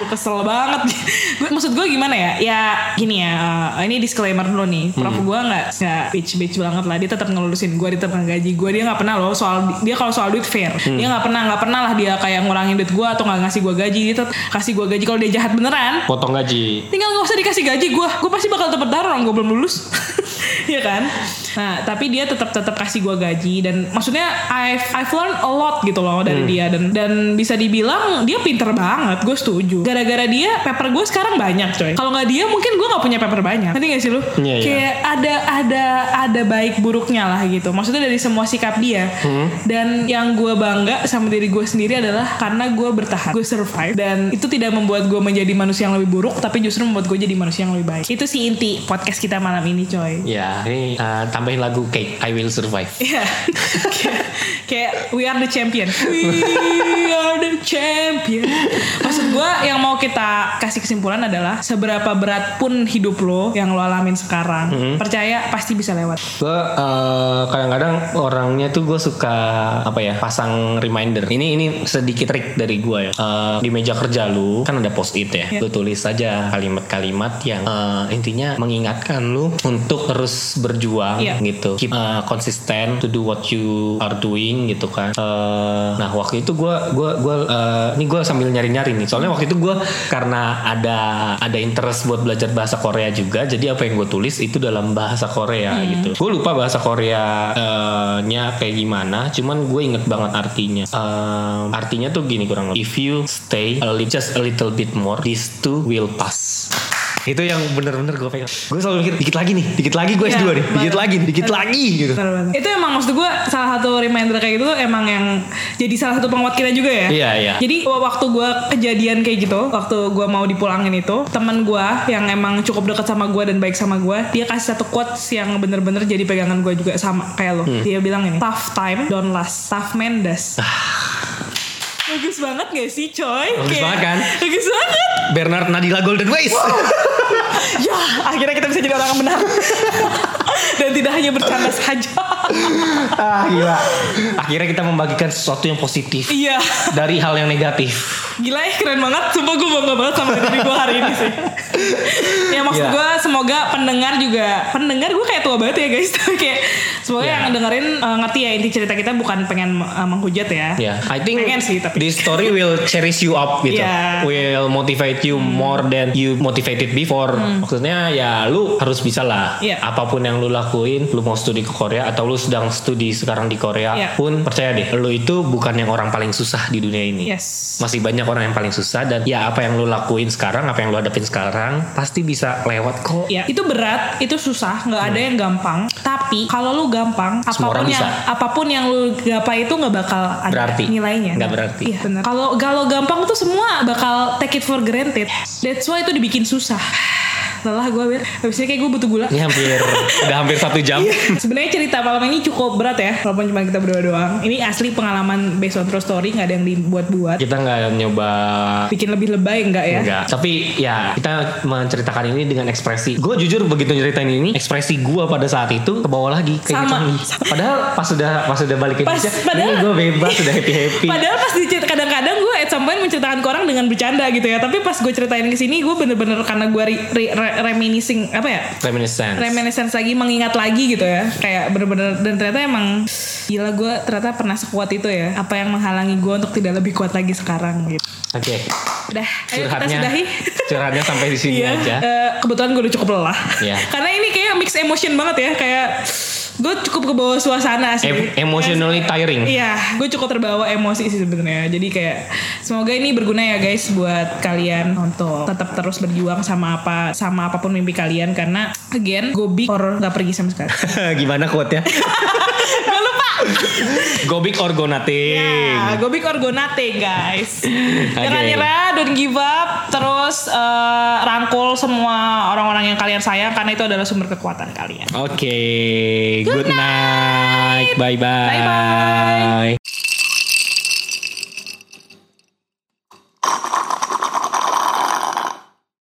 kesel banget. gue maksud gue gimana ya? Ya gini ya, uh, ini disclaimer dulu nih. Prof Hmm. gue nggak nggak bitch bitch banget lah. Dia tetap ngelulusin gue, dia tetap ngegaji gue. Dia nggak pernah loh soal dia kalau soal duit fair. Hmm. Dia nggak pernah nggak pernah lah dia kayak ngurangin duit gue atau nggak ngasih gue gaji. Dia tetap kasih gue gaji kalau dia jahat beneran potong gaji tinggal gak usah dikasih gaji gue gue pasti bakal dapat darah gue belum lulus Iya kan? Nah tapi dia tetap tetap kasih gue gaji dan maksudnya I've I've learned a lot gitu loh dari dia dan dan bisa dibilang dia pinter banget gue setuju. Gara-gara dia paper gue sekarang banyak coy. Kalau nggak dia mungkin gue nggak punya paper banyak. Nanti gak sih lu? Iya, iya. kayak ada ada ada baik buruknya lah gitu. Maksudnya dari semua sikap dia. Dan yang gue bangga sama diri gue sendiri adalah karena gue bertahan gue survive. Dan itu tidak membuat gue menjadi manusia yang lebih buruk tapi justru membuat gue jadi manusia yang lebih baik. Itu sih inti podcast kita malam ini coy Ya, ini uh, tambahin lagu kayak I Will Survive. Iya. kayak, kayak we are the champion. We gue yang mau kita kasih kesimpulan adalah seberapa berat pun hidup lo yang lo alamin sekarang, Mm-hmm. percaya pasti bisa lewat. Gue eh, kadang-kadang orangnya tuh gue suka apa ya pasang reminder. Ini ini sedikit trik dari gue ya. Eh, di meja kerja lu kan ada post it ya. Ya. Lu tulis saja kalimat-kalimat yang eh, intinya mengingatkan lu untuk terus berjuang Iya. gitu. Keep eh, konsisten to do what you are doing gitu kan. Eh, nah waktu itu gue gue gue eh, ini gue sambil nyari-nyari nih. Soalnya waktu itu gue karena ada ada interest buat belajar bahasa Korea juga. Jadi apa yang gue tulis itu dalam bahasa Korea gitu. Gue lupa bahasa Korea eh, nya kayak gimana. Cuman gue inget banget artinya. Eh, artinya tuh gini kurang lebih. If you stay a little, just a little bit more, this too will pass. Itu yang bener-bener gue pegang. Gue selalu mikir dikit lagi nih, dikit lagi gue Iya, S2 nih, dikit bener. lagi, dikit lagi gitu. Bener banget. Itu emang maksud gue salah satu reminder kayak gitu tuh emang yang jadi salah satu penguat kita juga ya. Iya, iya. Jadi waktu gue kejadian kayak gitu, waktu gue mau dipulangin itu, teman gue yang emang cukup dekat sama gue dan baik sama gue, dia kasih satu quotes yang bener-bener jadi pegangan gue juga sama kayak lo. Hmm. Dia bilang ini, tough time don't last, tough man does. Bagus banget gak sih coy? Bagus banget kan? Bagus banget. Bernard Nadila Golden Ways. Ya, akhirnya kita bisa jadi orang yang benar. Dan tidak hanya bercanda saja. Ah gila. Akhirnya kita membagikan sesuatu yang positif Iya. dari hal yang negatif. Gila ya keren banget Sumpah gue bangga banget sama diri gue hari ini sih Ya maksud Iya. gue semoga pendengar juga Pendengar gue kayak tua banget ya guys kayak Semoga Iya. yang dengerin uh, ngerti ya Inti cerita kita bukan pengen uh, menghujat ya Ya, I think Pengen sih tapi this story will cherish you up gitu. Iya. Will motivate you more than you motivated before. Maksudnya ya lu harus bisa lah. Hmm. Iya. Apa pun yang lu lakuin, lu mau studi ke Korea atau lu sedang studi sekarang di Korea Iya. pun percaya deh, lu itu bukan yang orang paling susah di dunia ini. Yes Masih banyak orang yang paling susah dan ya apa yang lu lakuin sekarang, apa yang lu hadapin sekarang pasti bisa lewat kok. Ya, itu berat, itu susah, nggak ada yang gampang. Tapi kalau lu gampang, Hmm. Semua apa pun yang bisa. apa pun yang lu gapai itu nggak bakal ada Berarti. nilainya. Nggak berarti. Iya benar. Kalau kalau gampang tuh semua bakal take it for granted. That's why itu dibikin susah. Lelah gue, Bir. Habis ini kayak gue butuh gula. Ini hampir udah hampir satu jam. Sebenarnya cerita malam ini cukup berat ya, walaupun cuma kita berdua doang. Ini asli pengalaman based on true story, nggak ada yang dibuat-buat. Kita nggak nyoba Bikin lebih lebay enggak ya? Enggak. Tapi ya kita menceritakan ini dengan ekspresi. Gue jujur begitu nyeritain ini, ekspresi gue pada saat itu ke bawah lagi. Kayak Sama. gitu lagi. Padahal pas sudah pas sudah balik ke Indonesia, padahal- ini gue bebas, sudah happy happy. Padahal pas dicerit kadang-kadang gue at some point menceritakan ke orang dengan bercanda gitu ya. Tapi pas gue ceritain ke sini gue bener-bener karena gue re- re- re- reminiscing apa ya? Reminiscence. Reminiscence lagi mengingat lagi gitu ya. Kayak bener-bener dan ternyata emang gila gue ternyata pernah sekuat itu ya. Apa yang menghalangi gue untuk tidak lebih kuat lagi sekarang gitu. Oke. Udah, ayo kita sudahi. curhatnya sampai di sini Iya, aja. eh, kebetulan gue udah cukup lelah. Iya. Karena ini kayak mix emotion banget ya, kayak gue cukup ke bawah suasana sih. Em- emotionally tiring. Iya, gue cukup terbawa emosi sih sebenarnya. Jadi kayak semoga ini berguna ya guys buat kalian untuk tetap terus berjuang sama apa sama apa pun mimpi kalian karena again go big or nggak pergi sama sekali. Gimana? Gak lupa. Go big or go nothing. Ya, go big or go nothing guys. Jangan Oke. nyerah, don't give up. Terus eh, rangkul semua orang-orang yang kalian sayang karena itu adalah sumber kekuatan kalian. Oke, good night. Bye bye. Bye-bye.